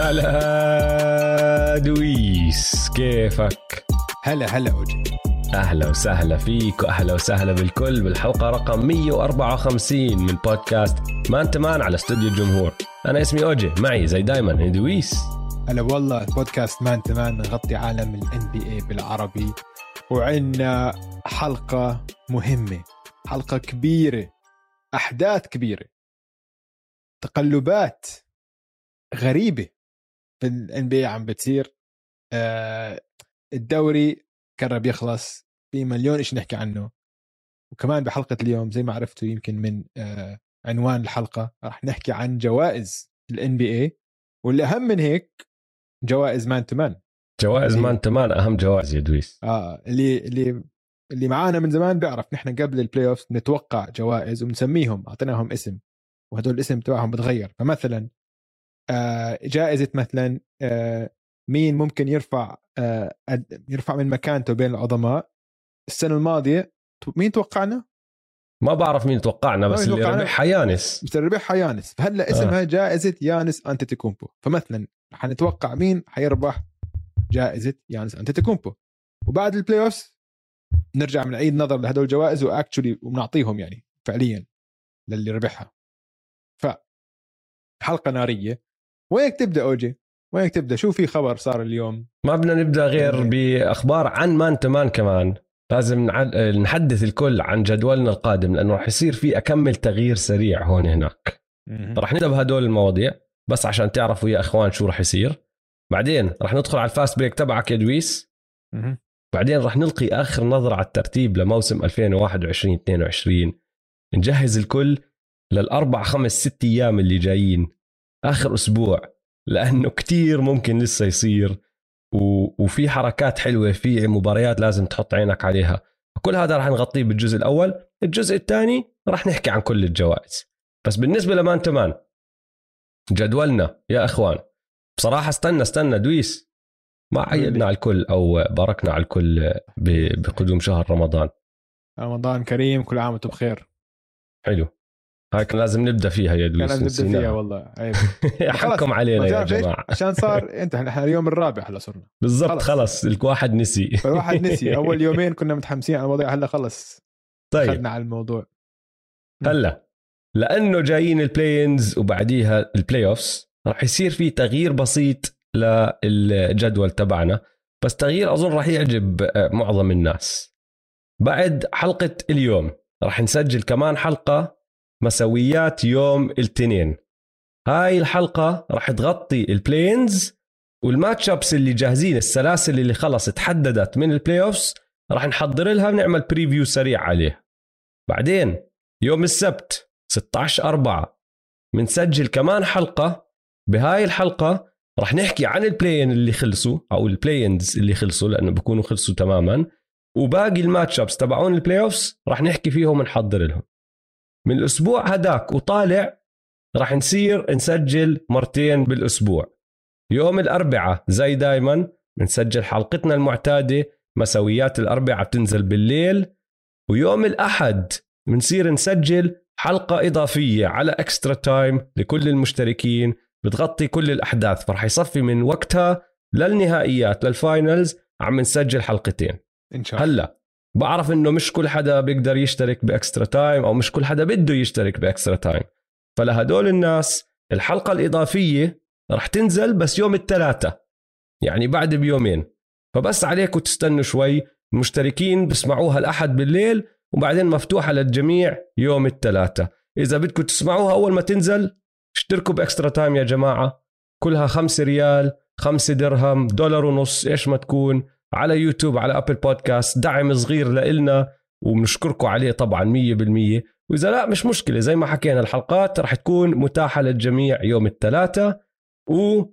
هلا دويس كيفك؟ هلا هلا أوجي. أهلا وسهلا فيك وأهلا وسهلا بالكل بالحلقة رقم 154 من بودكاست Man to Man على استوديو الجمهور. أنا اسمي أوجي معي زي دايما دويس؟ هلا والله بودكاست Man to Man نغطي عالم ال NBA بالعربي. وعندنا حلقة مهمة حلقة كبيرة أحداث كبيرة تقلبات غريبة. في ال NBA عم بتصير آه الدوري قرب يخلص في مليون إيش نحكي عنه. وكمان بحلقة اليوم زي ما عرفتوا يمكن من آه عنوان الحلقة راح نحكي عن جوائز ال NBA واللي أهم من هيك جوائز Man to Man جوائز Man to Man أهم جوائز يا دويس. آه اللي اللي اللي معانا من زمان بيعرف نحن قبل ال playoff نتوقع جوائز ومسميهم أعطيناهم اسم وهدول الاسم تبعهم بتغير. فمثلا جائزة مثلا آه مين ممكن يرفع آه يرفع من مكانته بين العظماء. السنة الماضية مين توقعنا؟ ما بعرف مين توقعنا بس اللي. ربحها يانس مستر ربحها يانس فهلأ اسمها جائزة يانس أنتيتيكومبو. فمثلا رح نتوقع مين حيربح جائزة يانس أنتيتيكومبو. وبعد ال playoff نرجع بنعيد نظر لهدول الجوائز و actually وبنعطيهم يعني فعليا للي ربحها. ف حلقة نارية. وينك تبدأ أوجي؟ وينك تبدأ؟ شو في خبر صار اليوم؟ ما بدنا نبدأ غير يعني- بأخبار عن Man to Man كمان. لازم نحدث الكل عن جدولنا القادم لأنه راح يصير في أكمل تغيير سريع هون هناك. رح نبدأ بهدول المواضيع بس عشان تعرفوا يا إخوان شو رح يصير. بعدين رح ندخل على ال fast break تبعك يا دويس. بعدين رح نلقي آخر نظرة على الترتيب لموسم 2021 22 نجهز الكل للأربع خمس ست أيام اللي جايين. آخر أسبوع لأنه كتير ممكن لسه يصير و... وفي حركات حلوة في مباريات لازم تحط عينك عليها. كل هذا رح نغطيه بالجزء الأول الجزء الثاني رح نحكي عن كل الجوائز. بس بالنسبة لمان تمان جدولنا يا إخوان. بصراحة استنى استنى دويس. ما عيدنا على الكل أو باركنا على الكل بقدوم شهر رمضان. رمضان كريم كل عام وأنتم بخير. حلو. هاي كان لازم نبدأ فيها يا كان دويس لازم نبدأ. فيها والله. عيب حكم علينا يا؟ جماعة. عشان صار أنت إحنا اليوم الرابع هلا صرنا. بالضبط خلص. الواحد نسي. فالواحد نسي. أول يومين كنا متحمسين على الموضوع هلا خلص. طيب. أخذنا على الموضوع. هلا لأنه جايين ال play-ins وبعديها ال playoffs راح يصير في تغيير بسيط للجدول تبعنا. بس تغيير أظن راح يعجب آه، معظم الناس. بعد حلقة اليوم راح نسجل كمان حلقة مسويات يوم الاثنين. هاي الحلقة راح تغطي ال play-ins وال matchups اللي جاهزين السلاسل اللي خلص تحددت من ال playoffs راح نحضر لها ونعمل preview سريع عليه بعدين يوم السبت 16 4 بنسجل كمان حلقة. بهاي الحلقة رح نحكي عن ال play-in اللي خلصوا أو ال play-ins اللي خلصوا لأنه بكونوا خلصوا تماما. وباقي ال matchups تبعون ال playoffs رح نحكي فيهم ونحضر لهم. من الأسبوع هداك وطالع رح نصير نسجل مرتين بالأسبوع. يوم الأربعاء زي دايما بنسجل حلقتنا المعتادة مسويات الأربعاء بتنزل بالليل. ويوم الأحد بنصير نسجل حلقة إضافية على Extra Time لكل المشتركين بتغطي كل الأحداث. فرح يصفي من وقتها للنهائيات لل finals عم نسجل حلقتين. إن شاء الله. هلا. بعرف إنه مش كل حدا بيقدر يشترك ب Extra Time أو مش كل حدا بده يشترك ب Extra Time. فلهدول الناس الحلقة الإضافية رح تنزل بس يوم الثلاثاء يعني بعد بيومين. فبس عليكم تستنوا شوي المشتركين بسمعوها الأحد بالليل وبعدين مفتوحة للجميع يوم الثلاثاء إذا بدكم تسمعوها أول ما تنزل اشتركوا ب Extra Time يا جماعة. كلها خمسة ريال خمسة درهم دولار ونص إيش ما تكون. على يوتيوب على Apple Podcasts دعم صغير لإلنا وبنشكركم عليه طبعا مية بالمية. وإذا لا مش مشكلة زي ما حكينا الحلقات رح تكون متاحة للجميع يوم الثلاثاء و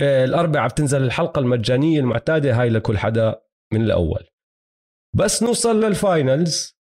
آه، الأربعاء بتنزل الحلقة المجانية المعتادة هاي لكل حدا من الأول. بس نوصل لل finals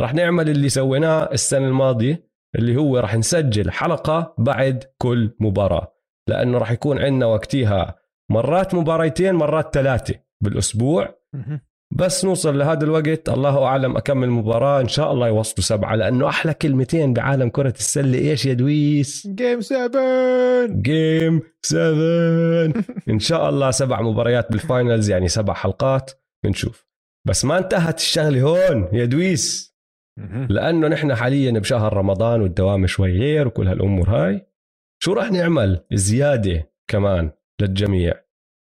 رح نعمل اللي سويناه السنة الماضية اللي هو رح نسجل حلقة بعد كل مباراة لأنه رح يكون عندنا وقتها مرات مباريتين مرات ثلاثة. بالأسبوع. مهم. بس نوصل لهذا الوقت. الله أعلم اكمل مباراه إن شاء الله يوصلوا سبعة. لأنه أحلى كلمتين بعالم كرة السلة. إيش يا دويس؟ game 7 game 7 إن شاء الله سبع مباريات بال finals يعني سبع حلقات. بنشوف. بس ما انتهت الشغلة هون يا دويس. لأنه نحن حاليا بشهر رمضان والدوام شوي غير وكل هالأمور هاي. شو راح نعمل؟ زياده كمان للجميع.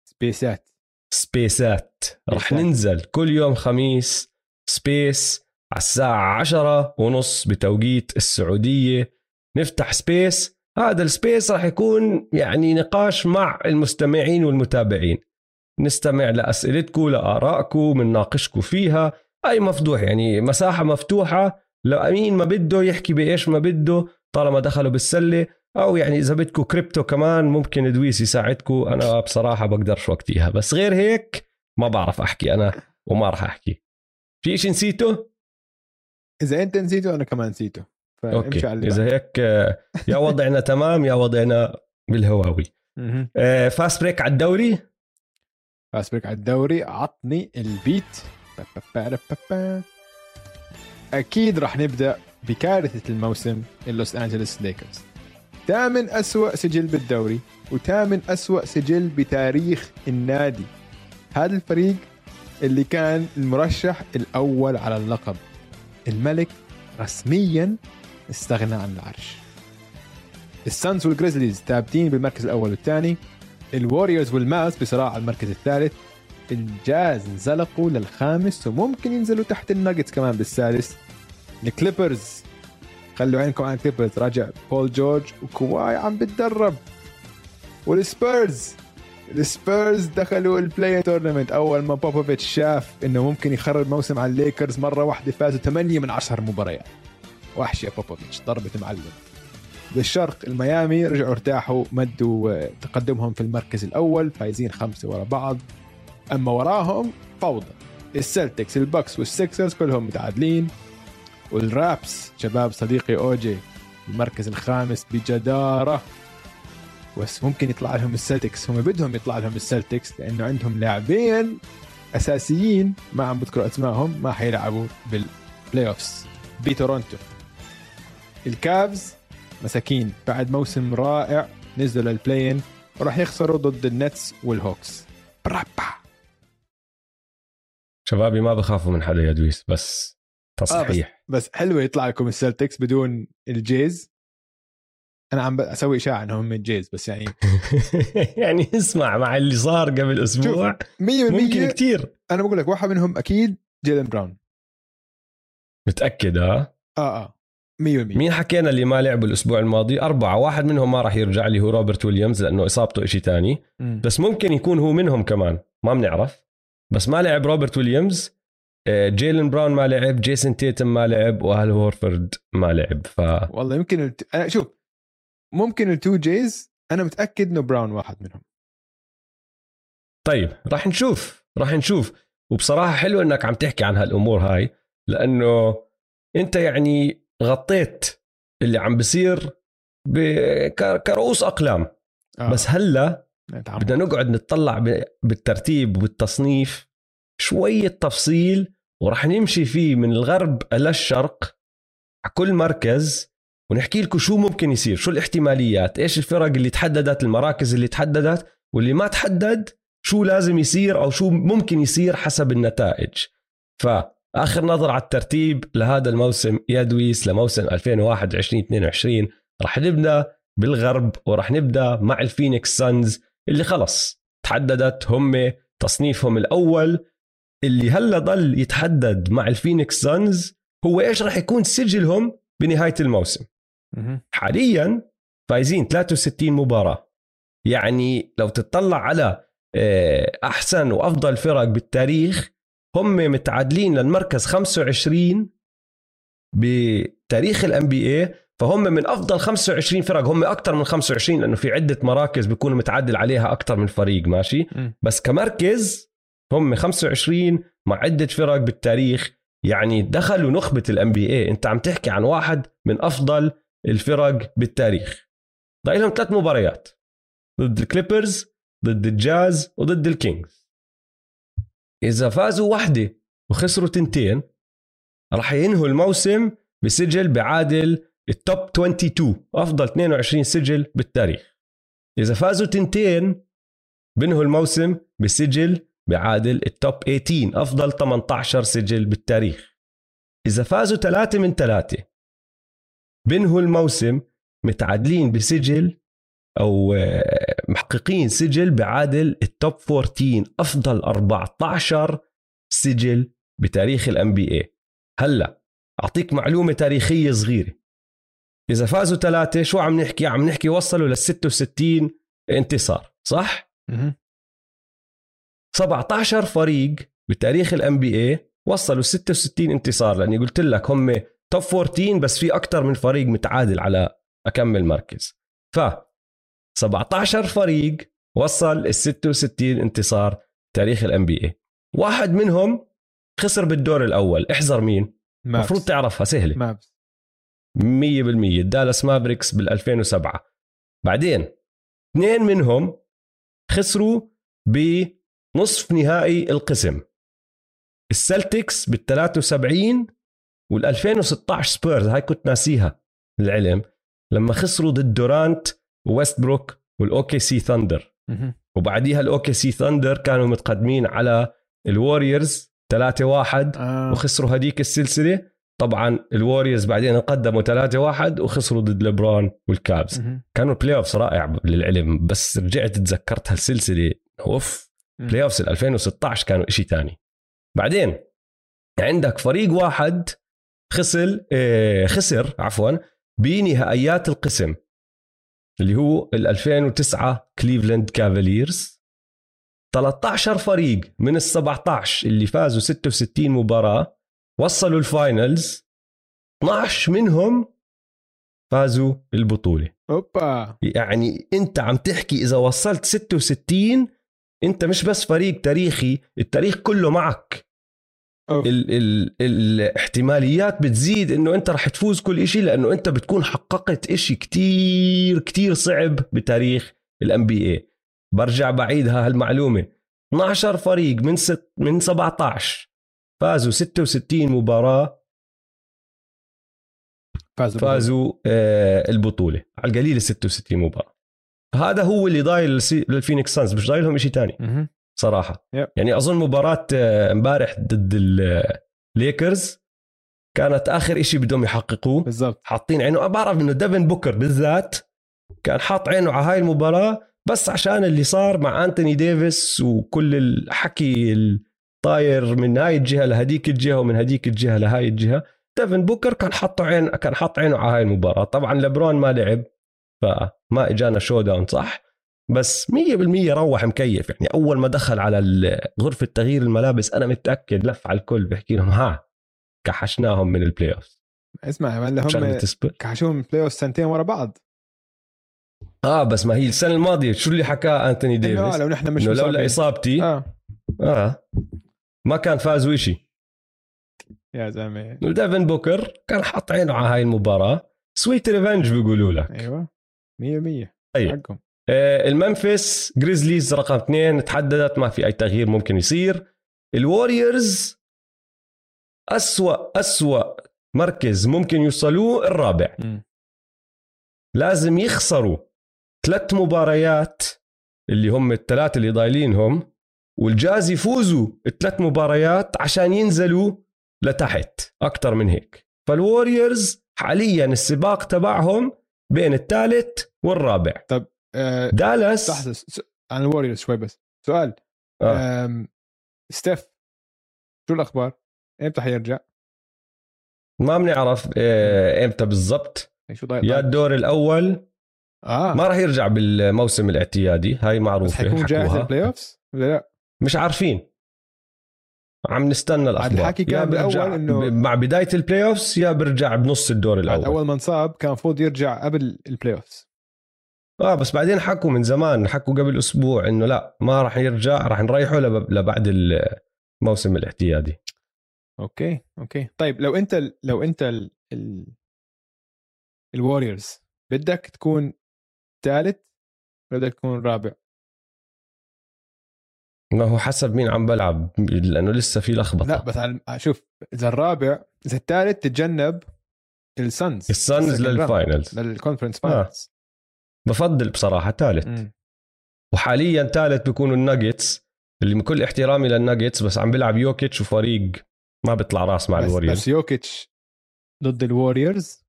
space ات space ات. رح ننزل كل يوم خميس space على الساعة عشرة ونص بتوقيت السعودية. نفتح space. هذا ال space رح يكون يعني نقاش مع المستمعين والمتابعين. نستمع لأسئلتكم لآرائكم بنناقشكم فيها. أي مفضوح يعني مساحة مفتوحة. لمين ما بده يحكي بإيش ما بده. طالما دخلوا بالسلة أو يعني إذا بدكم كريبتو كمان ممكن دويس يساعدكم أنا بصراحة بقدرش وقتيها. بس غير هيك ما بعرف أحكي أنا وما راح أحكي. في شيء نسيته؟ إذا أنت نسيته أنا كمان نسيته. okay. إذا هيك يا وضعنا تمام يا وضعنا بالهواوي. fast break على الدوري؟ fast break على الدوري. عطني ال beat. أكيد راح نبدأ بكارثة الموسم اللوس أنجلوس ليكرز. ثامن أسوأ سجل بالدوري وثامن أسوأ سجل بتاريخ النادي. هذا الفريق اللي كان المرشح الأول على اللقب. الملك رسميا استغنى عن العرش. السانز والجريزليز ثابتين بالمركز الأول والثاني. الوريورز والماڤز بصراع المركز الثالث. الجاز انزلقوا للخامس وممكن ينزلوا تحت الناجتس كمان بالسادس. الكليبرز خلوا عينكم على الكليبرز راجع بول جورج وكواي عم بتدرب. والسبيرز السبيرز دخلوا ال play-in tournament أول ما بوبوفيتش شاف إنه ممكن يخرب موسم على الليكرز مرة واحدة فازوا 8 من 10 مباريات. وحش يا بوبوفيتش ضربة معلم بالشرق الميامي رجعوا ارتاحوا مدوا تقدمهم في المركز الأول فايزين خمسة ورا بعض. أما وراهم فوضى. السلتكس البكس والسكسرز كلهم متعادلين. والرابترز شباب صديقي أوجي المركز الخامس بجدارة. بس ممكن يطلع لهم السلتكس هم بدهم يطلع لهم السلتكس لأنه عندهم لاعبين أساسيين ما عم بذكر أسمائهم ما حيلعبوا بال playoffs بتورونتو. الكافز مساكين. بعد موسم رائع نزلوا لل play-in وراح يخسروا ضد النتس والهوكس. برافا. شبابي ما بخافوا من حدا يا دويس بس تصحيح آه بس, بس حلوة يطلع لكم السلتكس بدون ال Jays. أنا عم أسوي إشاعة إنهم من ال Jays بس يعني يعني اسمع مع اللي صار قبل أسبوع. 100% ممكن كثير أنا بقول لك واحد منهم أكيد جيلن براون. متأكد آه؟ آه آه. 100% مين حكينا اللي ما لعب الأسبوع الماضي؟ أربعة. واحد منهم ما راح يرجع لي هو روبرت ويليامز لأنه إصابته إشي تاني. بس ممكن يكون هو منهم كمان. ما بنعرف. بس ما لعب روبرت ويليامز. آه، جيلن براون ما لعب جيسون تيتم ما لعب وآل هورفورد ما لعب. ف والله يمكن الت... أنا شوف ممكن التو جيز أنا متأكد إنه براون واحد منهم. طيب راح نشوف راح نشوف. وبصراحة حلو إنك عم تحكي عن هالأمور هاي لأنه أنت يعني غطيت اللي عم بصير ب... كرؤوس أقلام. آه. بس هلأ بدنا نقعد نتطلع بالترتيب والتصنيف شوية تفصيل وراح نمشي فيه من الغرب إلى الشرق على كل مركز ونحكي لكم شو ممكن يصير شو الاحتماليات إيش الفرق اللي تحددت المراكز اللي تحددت واللي ما تحدد شو لازم يصير أو شو ممكن يصير حسب النتائج. فآخر نظر على الترتيب لهذا الموسم يا دويس لموسم 2021 22 راح نبدأ بالغرب وراح نبدأ مع الفينيكس سانز اللي خلص تحددت هم تصنيفهم الأول اللي هلا ضل يتحدد مع الفينيكس سانز هو إيش راح يكون سجلهم بنهاية الموسم. حاليا فايزين 63 مباراة. يعني لو تطلع على آه، أحسن وأفضل فرق بالتاريخ هم متعادلين للمركز 25 بتاريخ ال NBA فهم من أفضل 25 فرق. هم أكثر من 25 لأنه في عدة مراكز بيكونوا متعادل عليها أكثر من فريق ماشي؟ بس كمركز هم 25 مع عدة فرق بالتاريخ. يعني دخلوا نخبة ال NBA أنت عم تحكي عن واحد من أفضل الفرق بالتاريخ. ضايل لهم ثلاث مباريات. ضد ال Clippers ضد الجاز وضد ال Kings. إذا فازوا واحدة وخسروا تنتين راح ينهوا الموسم بسجل بعادل ال top 22 أفضل 22 سجل بالتاريخ. إذا فازوا تنتين بنهوا الموسم بسجل بعادل ال top 18 أفضل 18 سجل بالتاريخ. إذا فازوا ثلاثة من ثلاثة بنهوا الموسم متعادلين بسجل أو آه، محققين سجل بعادل ال top 14 أفضل 14 سجل بتاريخ ال NBA هلا أعطيك معلومة تاريخية صغيرة. إذا فازوا ثلاثة شو عم نحكي؟ عم نحكي وصلوا لل 66 انتصار صح؟ 17 فريق بتاريخ ال NBA وصلوا 66 انتصار لأني قلت لك هم top 14 بس في أكثر من فريق متعادل على أكمل مركز. ف 17 فريق وصل ال 66 انتصار تاريخ ال NBA واحد منهم خسر بالدور الأول. احذر مين؟ المفروض تعرفها سهلة. مابس. 100% Dallas Mavericks بال 2007 بعدين اثنين منهم خسروا بنصف نهائي القسم ال Celtics بال 73 وال 2016 سبيرز هاي كنت ناسيها العلم لما خسروا ضد دورانت وويست بروك وال OKC Thunder وبعديها ال OKC Thunder كانوا متقدمين على ال Warriors 3 1 آه. وخسروا هديك السلسلة طبعا ال Warriors بعدين انقدموا 3 1 وخسروا ضد ليبرون وال Cavs. كانوا playoffs رائع للعلم بس رجعت تذكرت هالسلسلة أوف. playoffs 2016 كانوا إشي تاني. بعدين عندك فريق واحد خسر آه، خسر عفوا بنهائيات القسم اللي هو ال 2009 Cleveland Cavaliers 13 فريق من ال 17 اللي فازوا 66 مباراة وصلوا ال finals. 12 منهم فازوا البطولة. أوبا. يعني أنت عم تحكي إذا وصلت 66 انت مش بس فريق تاريخي التاريخ كله معك. ال ال الاحتماليات بتزيد إنه أنت رح تفوز كل إشي لأنه أنت بتكون حققت إشي كتير كتير صعب بتاريخ الام بي اي برجع بعيدها هالمعلومة. 12 فريق من ست من 17 فازوا 66 مباراة. فازوا فازوا آه البطولة. على القليل 66 مباراة. هذا هو اللي ضايل لل Phoenix Suns مش ضايلهم شيء تاني. مهم. صراحة. yep. يعني أظن مباراة آه، امبارح ضد الليكرز كانت آخر إشي بدهم يحققوه. بالضبط. حاطين عينه. بعرف إنه ديفن بوكر بالذات كان حاط عينه على هاي المباراة بس عشان اللي صار مع أنتوني ديفيس وكل الحكي الطاير من هاي الجهة لهديك الجهة ومن هديك الجهة لهاي الجهة ديفن بوكر كان حاطه عين كان حاط عينه على هاي المباراة. طبعا لبرون ما لعب. فما إجانا showdown صح؟ بس 100% روح مكيف. يعني أول ما دخل على غرفة تغيير الملابس أنا متأكد لف على الكل بحكي لهم ها كحشناهم من ال playoff اسمع هلا هم كحشوهم playoff سنتين ورا بعض؟ آه بس ما هي السنة الماضية. شو اللي حكاه أنتوني آه ديفيس؟ لو نحن مش لولا. إصابتي؟ آه. آه. آه ما كان فازوا شيء يا زلمة. وديفن بوكر كان حاط عينه على هاي المباراة. sweet revenge بيقولوا لك. أيوه. 100% طيب. حقهم. آه ال Memphis Grizzlies رقم اثنين تحددت ما في أي تغيير ممكن يصير. ال Warriors أسوأ أسوأ مركز ممكن يوصلوه الرابع. مم. لازم يخسروا ثلاث مباريات اللي هم الثلاثة اللي ضايلينهم والجاز يفوزوا الثلاث مباريات عشان ينزلوا لتحت أكثر من هيك. فال Warriors حاليا السباق تبعهم بين الثالث والرابع؟ آه Dallas. لحظة س- عن ال Warriors شوي بس. سؤال آه. آم، ستيف شو الأخبار؟ إمتى حيرجع؟ ما بنعرف آه، إمتى بالضبط. يا ضايق؟ الدور الأول. آه. ما راح يرجع بالموسم الاعتيادي هاي بس معروفة حيكون جاهز حكوها. لل playoffs لا؟ مش عارفين. عم نستنى الأخبار. الحكي كان يا برجع بالأول إنه- مع بداية ال playoffs يا برجع بنص الدور الأول. أول ما انصاب كان المفروض يرجع قبل ال playoffs آه بس بعدين حكوا من زمان حكوا قبل أسبوع إنه لا ما راح يرجع راح نريحه لب- لبعد الموسم الاعتيادي أوكي أوكي. طيب لو أنت لو أنت ال... ال... ال Warriors بدك تكون ثالث ولا بدك تكون رابع؟ ما هو حسب مين عم بلعب لأنه لسه في لخبطة. لا بس على شوف إذا الرابع إذا الثالث تتجنب السانز السانز للفاينلز للكونفرنس فاينلز. بفضل بصراحة ثالث وحاليا ثالث بيكونوا الناجتس اللي من كل احترامي للناجتس بس عم بيلعب يوكيتش وفريق ما بيطلع راس مع ال Warriors. بس يوكيتش ضد ال Warriors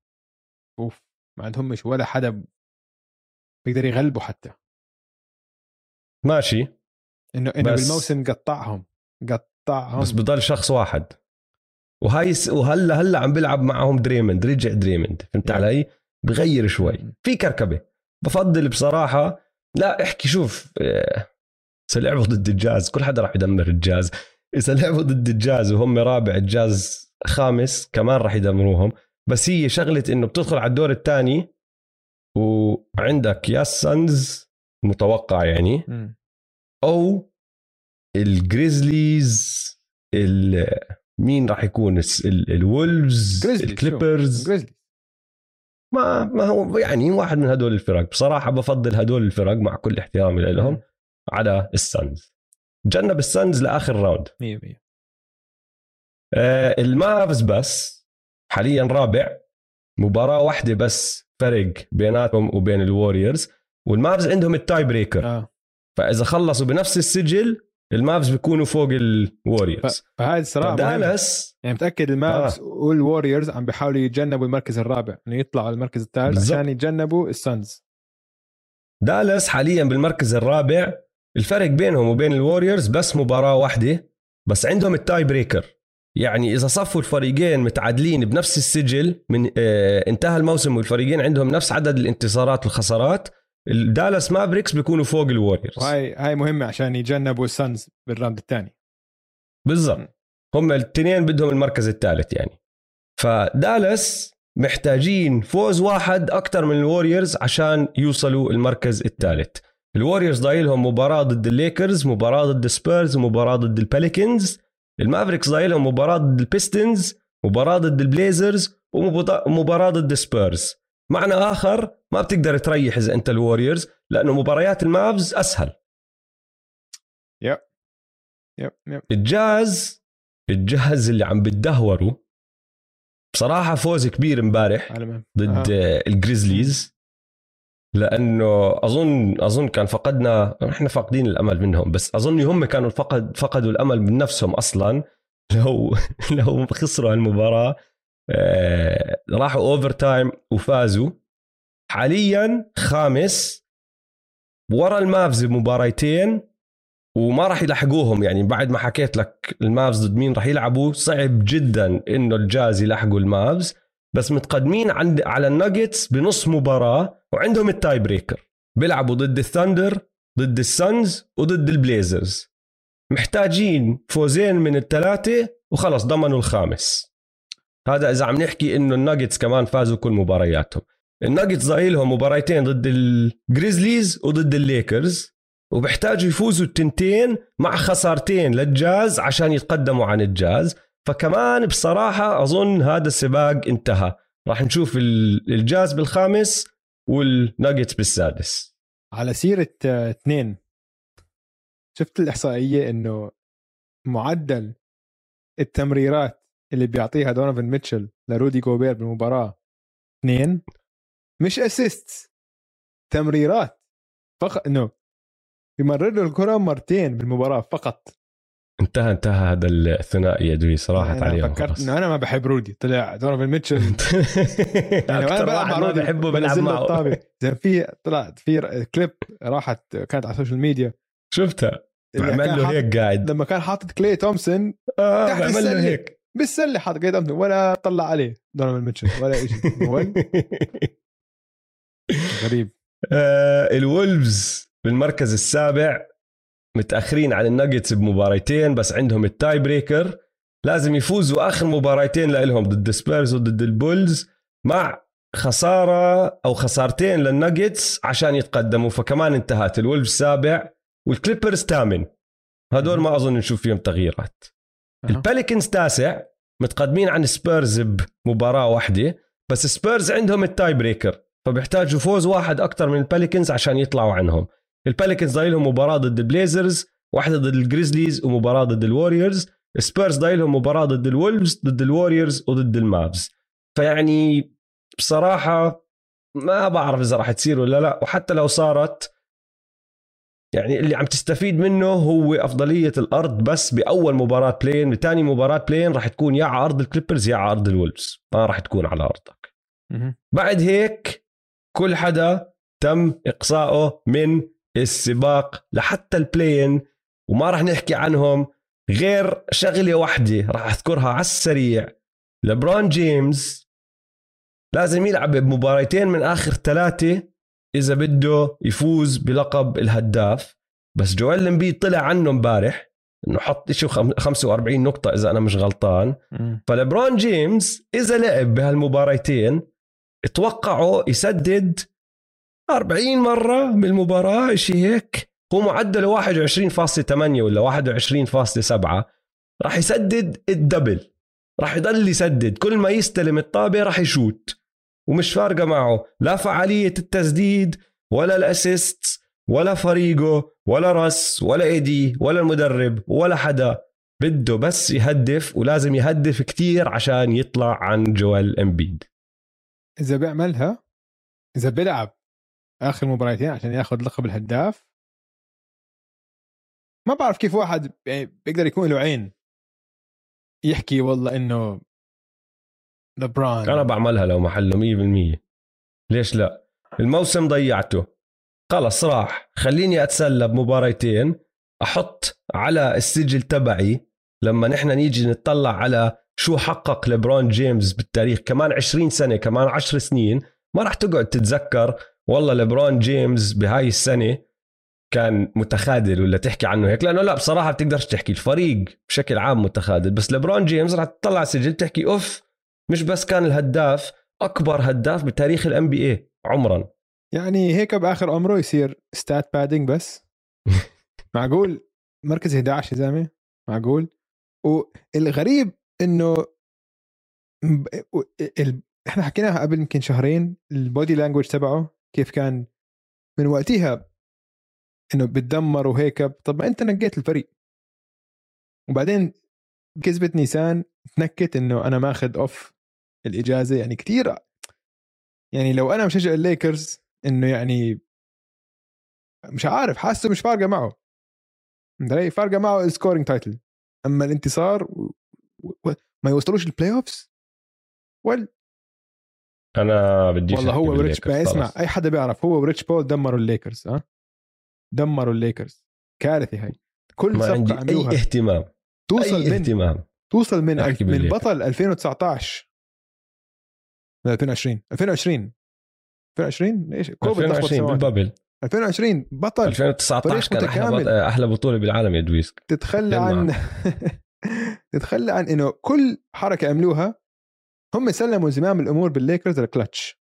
أوف ما عندهمش ولا حدا بيقدر يغلبه حتى. ماشي. انه إنه بالموسم قطعهم قطعهم. بس بضل شخص واحد. وهاي س... وهلا هلا عم بيلعب معهم دريموند رجع دريموند فهمت علي؟ بغير شوي. في كركبة. بفضل بصراحة لا احكي شوف إذا آه، لعبوا ضد الجاز كل حدا راح يدمر الجاز. إذا لعبوا ضد الجاز وهم رابع الجاز خامس كمان راح يدمروهم. بس هي شغلة إنه بتدخل على الدور الثاني وعندك يا ال Suns متوقع يعني أو ال Grizzlies مين راح يكون؟ ال Wolves ال Clippers. ما ما هو يعني واحد من هدول الفرق. بصراحة بفضل هدول الفرق مع كل احترامي لهم على ال Suns جنب ال Suns لآخر round. 100% آه ال Mavs بس حاليا رابع. مباراة واحدة بس فرق بيناتهم وبين ال Warriors وال Mavs عندهم ال tiebreaker آه. فإذا خلصوا بنفس السجل ال Mavs بيكونوا فوق ال Warriors فهذه الصراحة دالاس يعني متأكد ال Mavs آه. وال Warriors عم بيحاولوا يتجنبوا المركز الرابع إنه يطلعوا على المركز الثالث عشان يتجنبوا ال Suns. دالاس حاليا بالمركز الرابع. الفرق بينهم وبين ال Warriors بس مباراة واحدة بس عندهم ال tiebreaker يعني إذا صفوا الفريقين متعادلين بنفس السجل من آه انتهى الموسم والفريقين عندهم نفس عدد الانتصارات والخسارات الدالاس Mavericks بيكونوا فوق ال Warriors وهي هاي مهمة عشان يتجنبوا ال Suns بال round الثاني بالضبط. هم الاثنين بدهم المركز الثالث يعني. فدالاس محتاجين فوز واحد أكثر من ال Warriors عشان يوصلوا المركز الثالث. ال Warriors ضايلهم مباراة ضد الليكرز مباراة ضد سبيرز ومباراه ضد ال Pelicans ال Mavericks ضايلهم مباراة ضد ال Pistons مباراة ضد ال Blazers ومباراه ضد سبيرز معنى آخر ما بتقدر تريح إذا أنت ال Warriors لأنه مباريات ال Mavs أسهل. yep yep yep ال Jazz ال Jazz اللي عم بتدهوروا بصراحة فوز كبير امبارح ضد آه. ال Grizzlies لأنه أظن أظن كان فقدنا إحنا فاقدين الأمل منهم بس أظن هم كانوا فقد فقدوا الأمل من نفسهم أصلا لو لو خسروا المباراه آه، راحوا overtime وفازوا. حاليا خامس ورا ال Mavs بمباريتين وما راح يلحقوهم. يعني بعد ما حكيت لك ال Mavs ضد مين راح يلعبوا صعب جدا إنه الجاز يلحقوا ال Mavs. بس متقدمين عند على الناجتس بنص مباراة وعندهم ال tiebreaker بيلعبوا ضد ال Thunder ضد ال Suns وضد ال Blazers. محتاجين فوزين من الثلاثة وخلص ضمنوا الخامس. هذا إذا عم نحكي إنه الناجتس كمان فازوا كل مبارياتهم. الناجتس ضايلهم مباريتين ضد ال Grizzlies وضد الليكرز وبحتاجوا يفوزوا التنتين مع خسارتين للجاز عشان يتقدموا عن الجاز. فكمان بصراحة أظن هذا السباق انتهى. راح نشوف الجاز بالخامس والناجتس بالسادس. على سيرة اثنين شفت الإحصائية إنه معدل التمريرات اللي بيعطيها دونيفن ميتشل لرودي جوبير بالمباراة. اثنين مش assist تمريرات. فقط إنه يمرر له الكرة مرتين بالمباراة فقط. انتهى انتهى هذا الثنائي يا دويس راحت عليهم فكرت إنه أنا ما بحب رودي طلع دونيفن ميتشل. يعني أنا بلعب مع رودي بحبه بلعب معه. زين في طلعت في كليب راحت كانت على السوشيال ميديا شفتها. عمل له هيك قاعد. لما كان حاطط كلي تومسون آه عمل له هيك. بالسله حاط قيد ولا طلع عليه دونيفن ميتشل ولا شيء غريب. آه الولفز بالمركز السابع متأخرين عن الناجتس بمباريتين بس عندهم ال tiebreaker لازم يفوزوا آخر مباريتين لهم ضد سبيرز وضد ال Bulls مع خسارة أو خسارتين للناجتس عشان يتقدموا. فكمان انتهت. ال Wolves سابع وال Clippers ثامن. هدول ما أظن نشوف فيهم تغييرات. ال Pelicans تاسع متقدمين عن سبيرز بمباراة واحدة بس سبيرز عندهم ال tiebreaker فبيحتاجوا فوز واحد أكثر من ال Pelicans عشان يطلعوا عنهم. ال Pelicans ضايلهم مباراة ضد ال Blazers واحدة ضد ال Grizzlies ومباراة ضد ال Warriors. Spurs ضايلهم مباراة ضد ال Wolves ضد ال Warriors وضد ال Mavs. فيعني بصراحة ما بعرف إذا راح تصير ولا لا وحتى لو صارت يعني اللي عم تستفيد منه هو أفضلية الأرض بس بأول مباراة play-in بثاني مباراة play-in راح تكون يا على ارض ال Clippers يا على ارض ال Wolves. ما راح تكون على أرضك. بعد هيك كل حدا تم إقصائه من السباق لحتى البلين وما راح نحكي عنهم غير شغلة واحدة راح أذكرها على السريع. لبرون جيمس لازم يلعب بمباراتين من آخر ثلاثة إذا بده يفوز بلقب الهداف. بس جويل امبيد طلع عنه امبارح إنه حط شيء 45 نقطة إذا أنا مش غلطان. فلبرون جيمس إذا لعب بهالمباراتين توقعوا يسدد 40 مرة بالمباراة شيء هيك. هو معدله 21.8 ولا 21.7 راح يسدد الدبل. راح يضل يسدد. كل ما يستلم الطابة راح يشوت. ومش فارقه معه لا فعالية التسديد ولا الأسيست ولا فريقه ولا راس ولا ايدي ولا المدرب ولا حدا. بده بس يهدف ولازم يهدف كتير عشان يطلع عن جوال امبيد إذا بيعملها إذا بيلعب آخر مباراتين عشان ياخذ لقب الهداف ما بعرف كيف واحد بيقدر يكون له عين يحكي والله إنه لبران. أنا بعملها لو محله 100% ليش لا؟ الموسم ضيعته. خلص راح. خليني اتسلى بمباراتين أحط على السجل تبعي. لما نحن نيجي نطلع على شو حقق لبرون جيمس بالتاريخ. كمان 20 سنة كمان 10 سنين. ما راح تقعد تتذكر. والله لبرون جيمس بهاي السنة كان متخاذل ولا تحكي عنه هيك؟ لأنه لا بصراحة بتقدرش تحكي. الفريق بشكل عام متخاذل. بس لبرون جيمس راح تطلع سجل تحكي أوف مش بس كان الهداف أكبر هداف بتاريخ ال NBA عمرا. يعني هيك بآخر عمره يصير stat padding بس. معقول؟ مركز 11 يا زلمة. معقول؟ والغريب إنه ال... إحنا حكيناها قبل يمكن شهرين ال body language تبعه كيف كان من وقتها إنه بتدمر وهيك. طب ما أنت نقيت الفريق. وبعدين كذبت نيسان تنكت إنه أنا ماخذ off الإجازة يعني كثير يعني لو أنا مشجع الليكرز إنه يعني مش عارف حاسه مش فارقة معه. أنت فارقة معه ال scoring title أما الانتصار و... و... ما يوصلوش ال playoffs ويل أنا بدي والله هو وريتش ما اسمع أي حدا بيعرف هو وريتش بول دمروا الليكرز ها؟ دمروا الليكرز. كارثة هاي. كل ما عندي أي اهتمام توصل أي من اهتمام توصل من من بطل 2019 2020 2020 2020 إيش؟ كوفيد 2020 بال bubble. 2020 بطل. 2019 كان أحلى أحلى بطولة بالعالم يا دويس تتخلى عن تتخلى عن إنه كل حركة عملوها هم سلموا زمام الأمور بالليكرز ال Klutch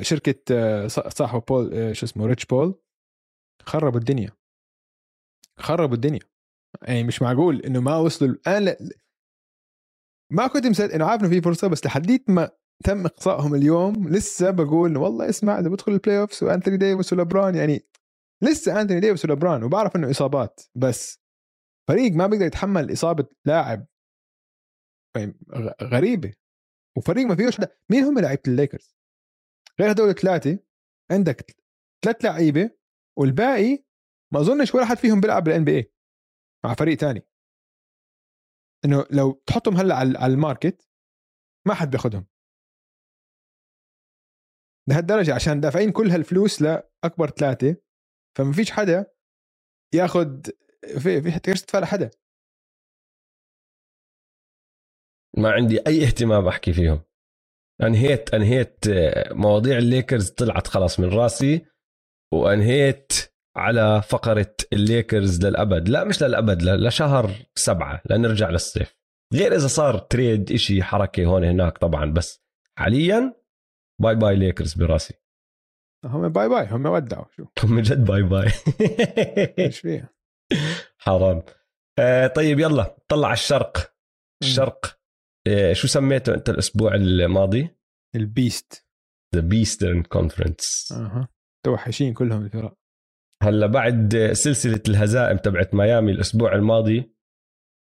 شركة آه، صاحبه بول آه، شو اسمه ريتش بول. خربوا الدنيا. خربوا الدنيا. يعني مش معقول إنه ما وصلوا أنا ما كنت مصدق إنه عارف إنه في فرصة بس لحديت ما تم إقصائهم اليوم لسه بقول والله اسمع إذا بدخل ال playoffs وأنتوني ديفيس ولبران يعني لسه أنتوني ديفيس ولبران وبعرف إنه إصابات بس فريق ما بيقدر يتحمل إصابة لاعب غريبة وفريق ما فيهوش مين هم لعيبة الليكرز؟ غير هدول ثلاثة عندك ثلاث لعيبة والباقي ما أظنش ولا حد فيهم بيلعب بال NBA مع فريق تاني. إنه لو تحطهم هلأ على ال market ما حد بياخذهم لهالدرجة عشان دافعين كل هالفلوس لأكبر ثلاثة. فما فيش حدا ياخذ في في تقدرش تدفع لحدا ما عندي أي اهتمام أحكي فيهم. أنهيت أنهيت آه، مواضيع الليكرز طلعت خلاص من راسي وأنهيت على فقرة الليكرز للأبد. لا مش للأبد لشهر سبعة لنرجع للصيف. غير إذا صار trade إشي حركة هون هناك طبعا بس حاليا bye bye ليكرز براسي. هم bye bye هم ودعوا شو. هم جد bye bye. إيش فيها؟ حرام. آه طيب يلا طلع الشرق. الشرق. آه شو سميته أنت الأسبوع الماضي؟ ال beast the Beastern Conference أها. توحشين كلهم الفرق هلا بعد سلسلة الهزائم تبعت ميامي الأسبوع الماضي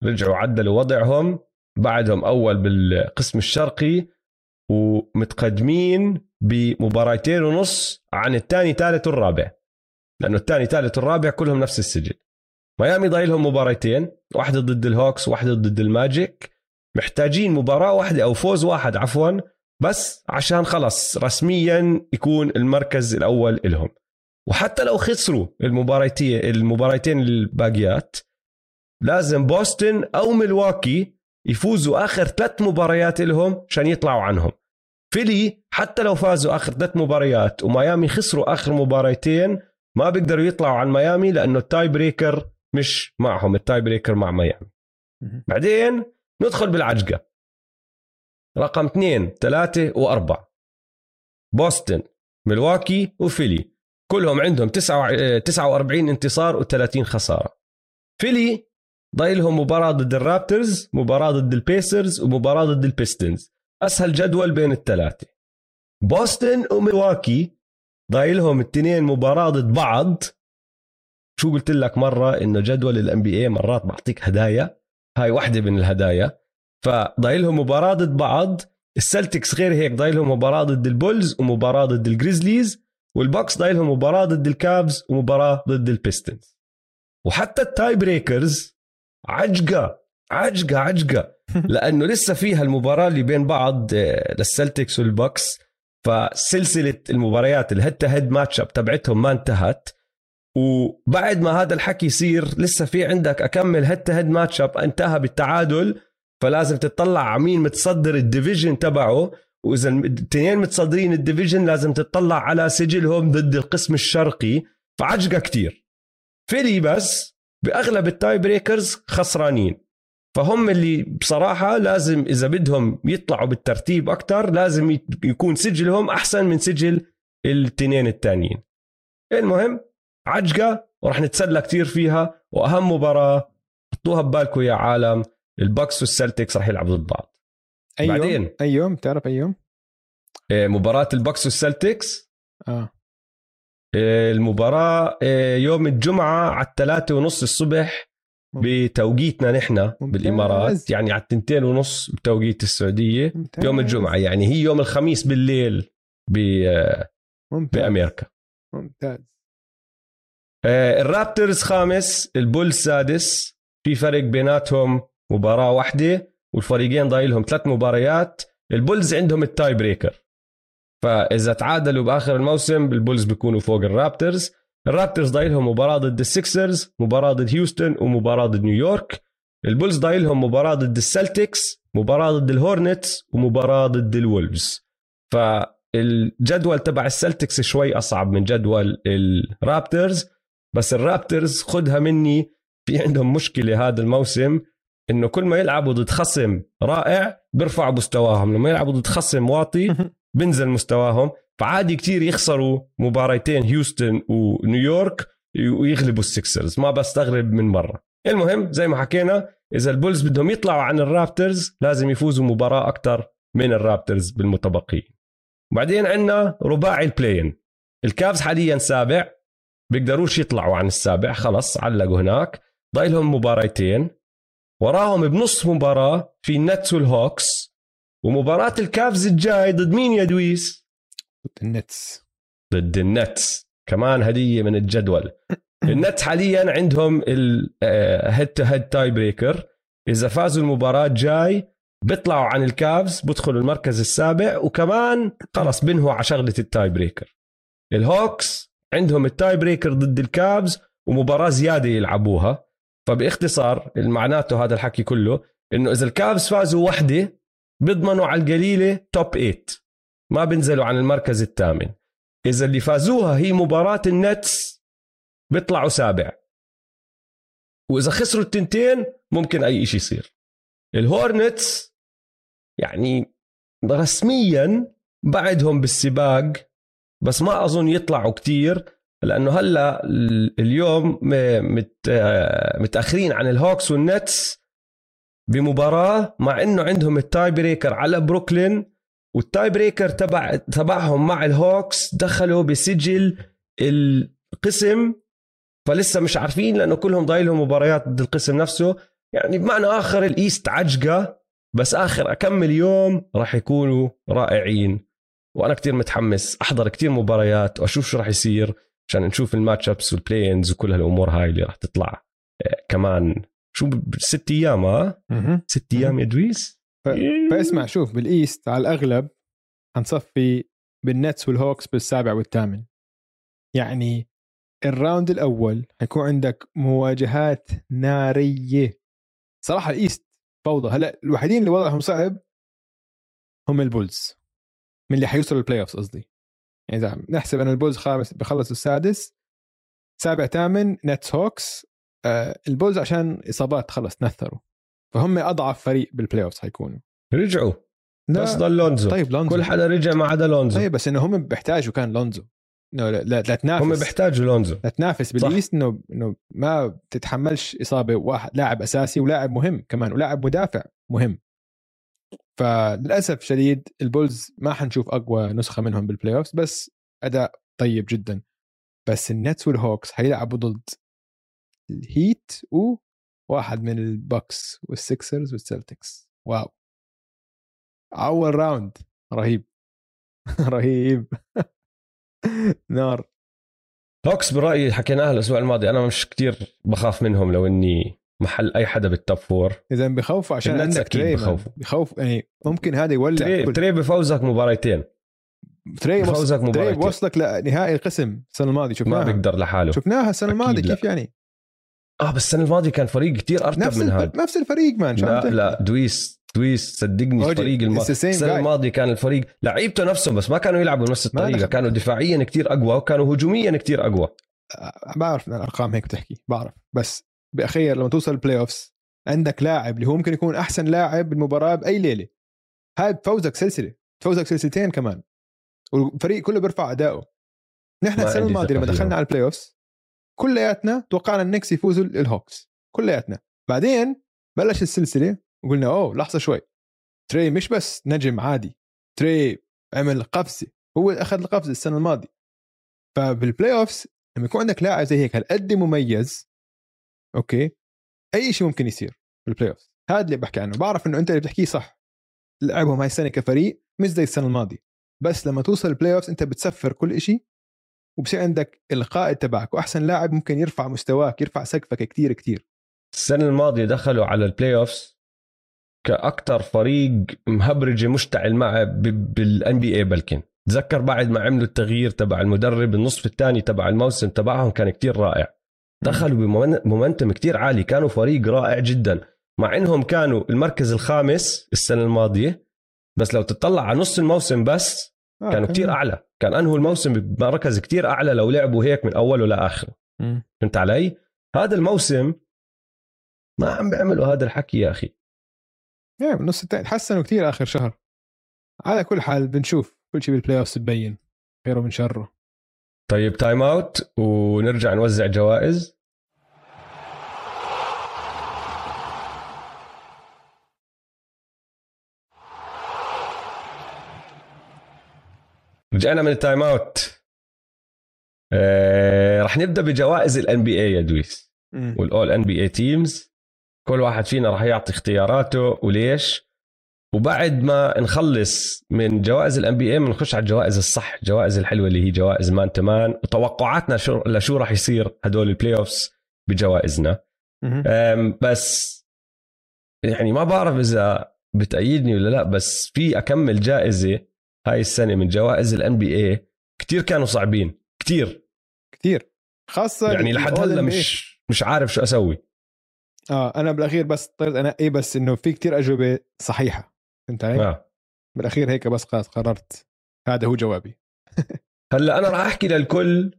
رجعوا عدلوا وضعهم. بعدهم أول بالقسم الشرقي ومتقدمين بمباراتين ونص عن الثاني ثالث والرابع. لأنه الثاني ثالث والرابع كلهم نفس السجل. ميامي ضايلهم مباراتين واحدة ضد الهوكس واحدة ضد الماجيك. محتاجين مباراة واحدة أو فوز واحد عفوا بس عشان خلص رسميا يكون المركز الأول لهم وحتى لو خسروا المباراتين المباراتين الباقيات لازم بوسطن أو ملواكي يفوزوا آخر ثلاث مباريات لهم عشان يطلعوا عنهم. فيلي حتى لو فازوا آخر ثلاث مباريات وميامي خسروا آخر مباراتين ما بيقدروا يطلعوا عن ميامي لأنه ال tie breaker مش معهم ال tie breaker مع ميامي. بعدين ندخل بالعجقة. رقم اثنين ثلاثة وأربعة. بوسطن ملواكي وفيلي. كلهم عندهم 49 انتصار و30 خسارة. فيلي ضايلهم مباراة ضد الرابتورز مباراة ضد البيسرز ومباراة ضد البيستونز. أسهل جدول بين الثلاثة. بوسطن وملواكي ضايلهم الاثنين مباراة ضد بعض. شو قلت لك مرة؟ إنه جدول ال NBA مرات بعطيك هدايا. هاي واحدة من الهدايا. فضايلهم مباراة ضد بعض. السلتكس غير هيك ضايلهم مباراة ضد البولز ومباراة ضد الجريزليز. والبكس ضايلهم مباراة ضد الكافز ومباراة ضد البيستونز. وحتى ال tie breakers عجقة عجقة عجقة. لأنه لسه فيها المباراة اللي بين بعض آه، للسلتكس والبكس. فسلسلة المباريات ال head to head matchup تبعتهم ما انتهت. وبعد ما هذا الحكي يصير لسه في عندك أكمل head to head matchup انتهى بالتعادل. فلازم تطلع على مين متصدر ال division تبعه. وإذا الاثنين متصدرين ال division لازم تطلع على سجلهم ضد القسم الشرقي. فعجقة كتير. فيلي بس بأغلب ال tie breakers خسرانين. فهم اللي بصراحة لازم إذا بدهم يطلعوا بالترتيب أكتر لازم يكون سجلهم أحسن من سجل التنين التانيين المهم عجقة ورح نتسلى كتير فيها وأهم مباراة حطوها ببالكم يا عالم البكس والسلتكس رح يلعبوا ضد بعض. أي بعدين؟ يوم؟ أي يوم؟ تعرف أي يوم؟ إيه، مباراة البكس والسلتكس؟ إيه، المباراة إيه، يوم الجمعة على الثلاثة ونص الصبح بتوقيتنا نحن بالإمارات يعني على التنتين ونص بتوقيت السعودية ممتاز. يوم الجمعة يعني هي يوم الخميس بالليل ب... ممتاز. بأمريكا. ممتاز. ال Raptors خامس ال Bulls سادس في فرق بيناتهم مباراة واحدة والفريقين ضايلهم ثلاث مباريات ال Bulls عندهم ال tie breaker. فإذا تعادلوا بآخر الموسم ال Bulls بيكونوا فوق ال Raptors. ال Raptors ضايلهم مباراة ضد ال Sixers مباراة ضد هيوستن ومباراة ضد نيويورك. ال Bulls ضايلهم مباراة ضد ال Celtics مباراة ضد ال Hornets ومباراة ضد ال Wolves. فالجدول تبع ال Celtics شوي أصعب من جدول ال Raptors بس الرابترز خدها مني. في عندهم مشكلة هذا الموسم إنه كل ما يلعبوا ضد خصم رائع بيرفعوا مستواهم. لما يلعبوا ضد خصم واطي بنزل مستواهم فعادي كتير يخسروا مباريتين هيوستن ونيويورك ويغلبوا ال Sixers ما بستغرب من مرة المهم زي ما حكينا إذا ال Bulls بدهم يطلعوا عن ال Raptors لازم يفوزوا مباراة أكتر من ال Raptors بالمتبقين. بعدين عندنا رباعي ال play-in ال Cavs حاليا سابع بيقدروش يطلعوا عن السابع خلص علقوا هناك. ضايلهم مباريتين. وراهم بنص مباراة في ال Nets وال Hawks ومباراة ال Cavs الجاي ضد مين يا دويس؟ ضد ال Nets. ضد ال Nets. كمان هدية من الجدول. ال Nets حاليا عندهم ال head to head tie breaker إذا فازوا المباراة الجاي بيطلعوا عن ال Cavs بدخلوا المركز السابع وكمان خلص بنهوا على شغلة التاي بريكر الهوكس عندهم التاي بريكر ضد الكابز ومباراة زيادة يلعبوها. فباختصار معناته هذا الحكي كله إنه إذا ال Cavs فازوا وحدة بيضمنوا على القليلة top 8 ما بينزلوا عن المركز الثامن. إذا اللي فازوها هي مباراة ال Nets بيطلعوا سابع. وإذا خسروا التنتين ممكن أي شيء يصير. ال Hornets يعني رسميا بعدهم بالسباق بس ما أظن يطلعوا كتير لأنه هلأ اليوم متأخرين عن ال Hawks وال Nets. بمباراة مع إنه عندهم ال tie breaker على بروكلين وال tie breaker تبع تبعهم مع ال Hawks دخلوا بسجل القسم. فلسه مش عارفين لأنه كلهم ضايلهم مباريات ضد القسم نفسه. يعني بمعنى آخر ال East عجقة بس آخر كم يوم راح يكونوا رائعين. وأنا كتير متحمس أحضر كتير مباريات وأشوف شو راح يصير عشان نشوف ال match ups وكل هالأمور هاي اللي راح تطلع آه، كمان. شو ست أيام ها؟ ست أيام يا دويس؟ ف... فاسمع شوف بال East على الأغلب حنصفي بال Nets وال Hawks بالسابع والثامن. يعني ال round الأول حيكون عندك مواجهات نارية. صراحة ال East فوضى. هلأ الوحيدين اللي وضعهم صعب هم ال Bulls. من اللي حيوصلوا ال playoffs قصدي. يعني إذا نحسب أن ال Bulls خامس بخلص السادس سابع ثامن Nets Hawks ال Bulls عشان إصابات خلص تنثروا فهم أضعف فريق بال playoffs حيكونوا. رجعوا. بس ضل لونزو. طيب لونزو. كل حدا رجع ما عدا لونزو. طيب بس إنه هم بيحتاجوا كان لونزو. إنه لا, لا, لا تنافس. هم بيحتاجوا لونزو. لا تنافس بال East إنه إنه ما تتحملش إصابة واحد لاعب أساسي ولاعب مهم كمان ولاعب مدافع مهم. فللأسف شديد ال Bulls ما حنشوف أقوى نسخة منهم بال playoffs بس أداء طيب جدا. بس ال Nets وال Hawks حيلعبوا ضد ال Heat وواحد من ال Bucks وال Sixers وال Celtics wow. أول round رهيب. رهيب. نار. Hawks برأيي حكيناها الأسبوع الماضي. أنا مش كتير بخاف منهم لو إني محل أي حدا بال top four إذا بخوفوا عشان عندك تري بخوفوا. بخوف يعني ممكن هذا يولع تري, تري بفوزك مباريتين. تري بفوزك مباريتين. تري بوصلك لنهائي القسم السنة الماضية. شفناها. ما بيقدر لحاله. شفناها السنة الماضية كيف يعني؟ آه بس السنة الماضية كان فريق كتير أرتب من هذا. نفس الفريق man لا لا دويس دويس صدقني الفريق الماضي السنة الماضية كان الفريق لعيبته نفسهم بس ما كانوا يلعبوا بنفس الطريقة كانوا دفاعيا كتير أقوى وكانوا هجوميا كتير أقوى. بعرف ان الأرقام هيك بتحكي بعرف. بس بأخير لما توصل ال playoffs عندك لاعب اللي هو ممكن يكون أحسن لاعب بالمباراة بأي ليلة. هاي بفوزك سلسلة بفوزك سلسلتين كمان. والفريق كله بيرفع اداؤه نحن السنة الماضية لما دخلنا على ال playoffs كلياتنا توقعنا ال Knicks يفوزوا ال Hawks كلياتنا. بعدين بلش السلسلة وقلنا أوه لحظة شوي. تري مش بس نجم عادي. تري عمل قفزة. هو أخذ القفزة السنة الماضية. فبال playoffs لما يكون عندك لاعب زي هيك هالقد مميز okay أي شيء ممكن يصير بال playoff هذا اللي بحكي عنه. بعرف إنه أنت اللي بتحكيه صح. لعبهم هاي السنة كفريق مش زي السنة الماضية. بس لما توصل ال playoff أنت بتصفر كل شيء وبصير عندك القائد تبعك وأحسن لاعب ممكن يرفع مستواك يرفع سقفك كتير كتير. السنة الماضية دخلوا على ال playoff كاكثر فريق مهبرجه مشتعل معه بال NBA بلكن. تذكر بعد ما عملوا التغيير تبع المدرب النصف الثاني تبع الموسم تبعهم كان كتير رائع. دخلوا ب momentum كتير عالي كانوا فريق رائع جدا. مع إنهم كانوا المركز الخامس السنة الماضية بس لو تطلع على نص الموسم بس آه كانوا كتير أعلى. كان انهوا الموسم بمركز كتير أعلى لو لعبوا هيك من اوله لاخره فهمت علي؟ هذا الموسم ما عم بيعملوا هذا الحكي يا أخي. إيه بالنص الثاني تحسنوا كثير آخر شهر. على كل حال بنشوف كل شيء بال playoff ببين خيره من شره. طيب timeout ونرجع نوزع جوائز رجعنا من ال timeout. آه، رح نبدأ بجوائز ال NBA يا دويس. وال All-NBA teams كل واحد فينا رح يعطي اختياراته وليش. وبعد ما نخلص من جوائز ال NBA بنخش على الجوائز الصح الجوائز الحلوة اللي هي جوائز Man to Man وتوقعاتنا شو لشو راح يصير هدول ال playoffs بجوائزنا. بس يعني ما بعرف إذا بتأيدني ولا لا بس في أكم جائزة هاي السنة من جوائز الان بي اي كثير كانوا صعبين كثير كثير خاصة يعني لحد هلأ مش مش عارف شو أسوي. آه أنا بالأخير بس اضطريت انقي بس إنه في كتير أجوبة صحيحة. فهمت علي؟ آه. بالأخير هيك بس قررت. هذا هو جوابي. هلأ أنا راح أحكي للكل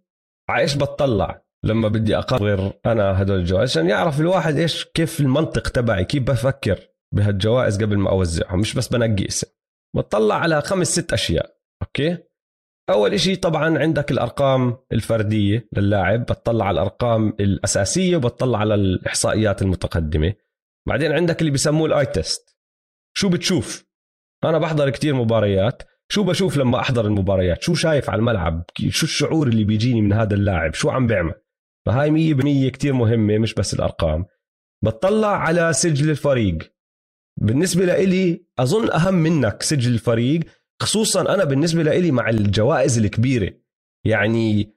على إيش بتطلع لما بدي أقرر أنا هدول الجوائز عشان يعرف الواحد إيش كيف المنطق تبعي كيف بفكر بهالجوائز قبل ما أوزعهم مش بس بنقي اسم. بتطلع على خمس ست أشياء أوكي؟ أول شيء طبعا عندك الأرقام الفردية للاعب بتطلع على الأرقام الأساسية وبتطلع على الإحصائيات المتقدمة. بعدين عندك اللي بيسموه ال eye test. شو بتشوف؟ أنا بحضر كتير مباريات شو بشوف لما أحضر المباريات؟ شو شايف على الملعب؟ شو الشعور اللي بيجيني من هذا اللاعب؟ شو عم بيعمل؟ فهاي 100% كتير مهمة مش بس الأرقام. بتطلع على سجل الفريق. بالنسبة لإلي أظن أهم منك سجل الفريق خصوصا أنا بالنسبة لإلي مع الجوائز الكبيرة. يعني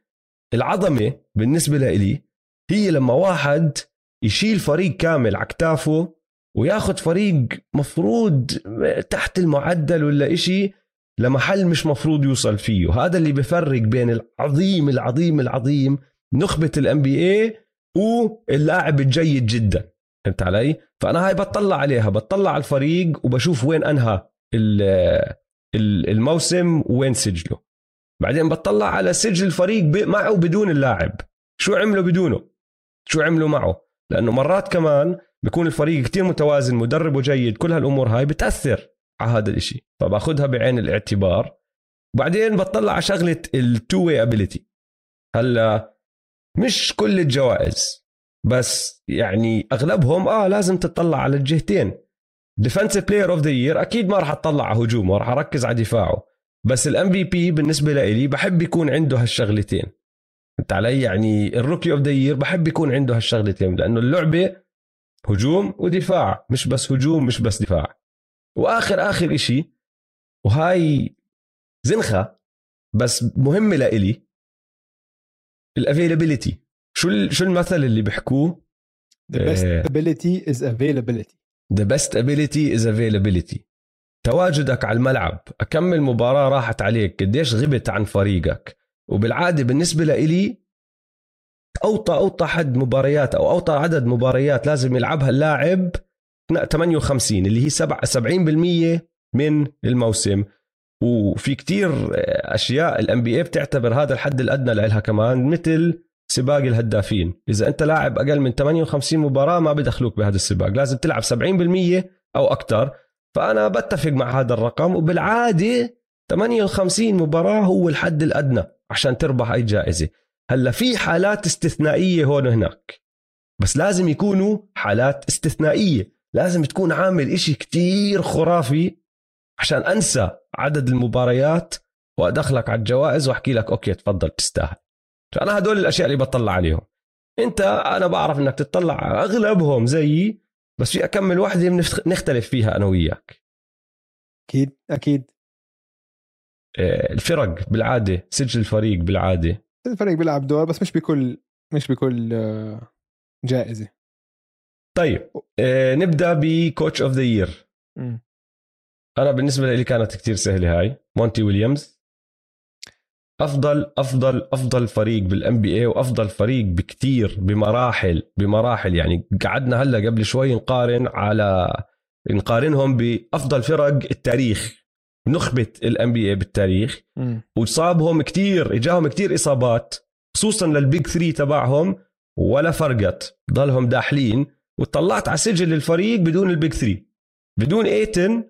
العظمة بالنسبة لإلي هي لما واحد يشيل فريق كامل على كتافه وياخذ فريق مفروض تحت المعدل ولا إشي لمحل مش مفروض يوصل فيه. هذا اللي بفرق بين العظيم العظيم العظيم نخبة ال NBA واللاعب الجيد جدا. فهمت علي؟ فأنا هاي بطلع عليها بطلع على الفريق وبشوف وين أنهى الموسم وين سجله. بعدين بطلع على سجل الفريق معه بدون اللاعب. شو عملوا بدونه؟ شو عملوا معه؟ لأنه مرات كمان بيكون الفريق كتير متوازن مدربه جيد كل هالأمور هاي بتأثر على هذا الإشي. فباخذها بعين الاعتبار. وبعدين بطلع على شغلة ال two-way ability هلأ مش كل الجوائز. بس يعني أغلبهم آه لازم تطلع على الجهتين. defensive player of the year أكيد ما راح اطلع على هجومه راح أركز على دفاعه. بس ال MVP بالنسبة لي بحب يكون عنده هالشغلتين. فهمت علي؟ يعني ال rookie of the year بحب يكون عنده هالشغلتين لأنه اللعبة هجوم ودفاع مش بس هجوم مش بس دفاع. وآخر آخر إشي وهاي زنخة بس مهمة لإلي. الافيلابيلتي شو شو المثل اللي بيحكوه؟ The best آه، ability is availability. The best ability is availability. تواجدك على الملعب أكمل مباراة راحت عليك قديش غبت عن فريقك. وبالعادة بالنسبة لإلي أوطى أوطى حد مباريات أو أوطى عدد مباريات لازم يلعبها اللاعب 58 اللي هي 70% من الموسم. وفي كتير أشياء الان بي بتعتبر هذا الحد الأدنى لها كمان مثل سباق الهدافين. إذا أنت لاعب أقل من 58 مباراة ما بدخلوك بهذا السباق. لازم تلعب 70% أو أكثر فأنا بتفق مع هذا الرقم وبالعادة 58 مباراة هو الحد الأدنى عشان تربح أي جائزة. هلأ في حالات استثنائية هون وهناك بس لازم يكونوا حالات استثنائية. لازم تكون عامل إشي كتير خرافي عشان أنسى عدد المباريات وأدخلك على الجوائز وأحكي لك أوكي تفضل تستاهل. فأنا هدول الأشياء اللي بطلع عليهم. أنت أنا بعرف إنك تطلع على أغلبهم زيي بس في اكمل واحدة نختلف فيها أنا وياك. أكيد أكيد. آه، الفرق بالعادة سجل الفريق بالعادة. الفريق بيلعب دور بس مش بكل مش بكل آه، جائزة. طيب آه نبدأ ب coach of the year أنا بالنسبة لي كانت كتير سهلة هاي. مونتي ويليامز. أفضل أفضل أفضل فريق بال NBA وأفضل فريق بكتير بمراحل بمراحل. يعني قعدنا هلأ قبل شوي نقارن على نقارنهم بأفضل فرق التاريخ. نخبه ال NBA بالتاريخ وصابهم كتير إجاهم كتير إصابات خصوصا لل big 3 تبعهم ولا فرقت. ضلهم داحلين. وطلعت على سجل الفريق بدون ال big 3 بدون ايتن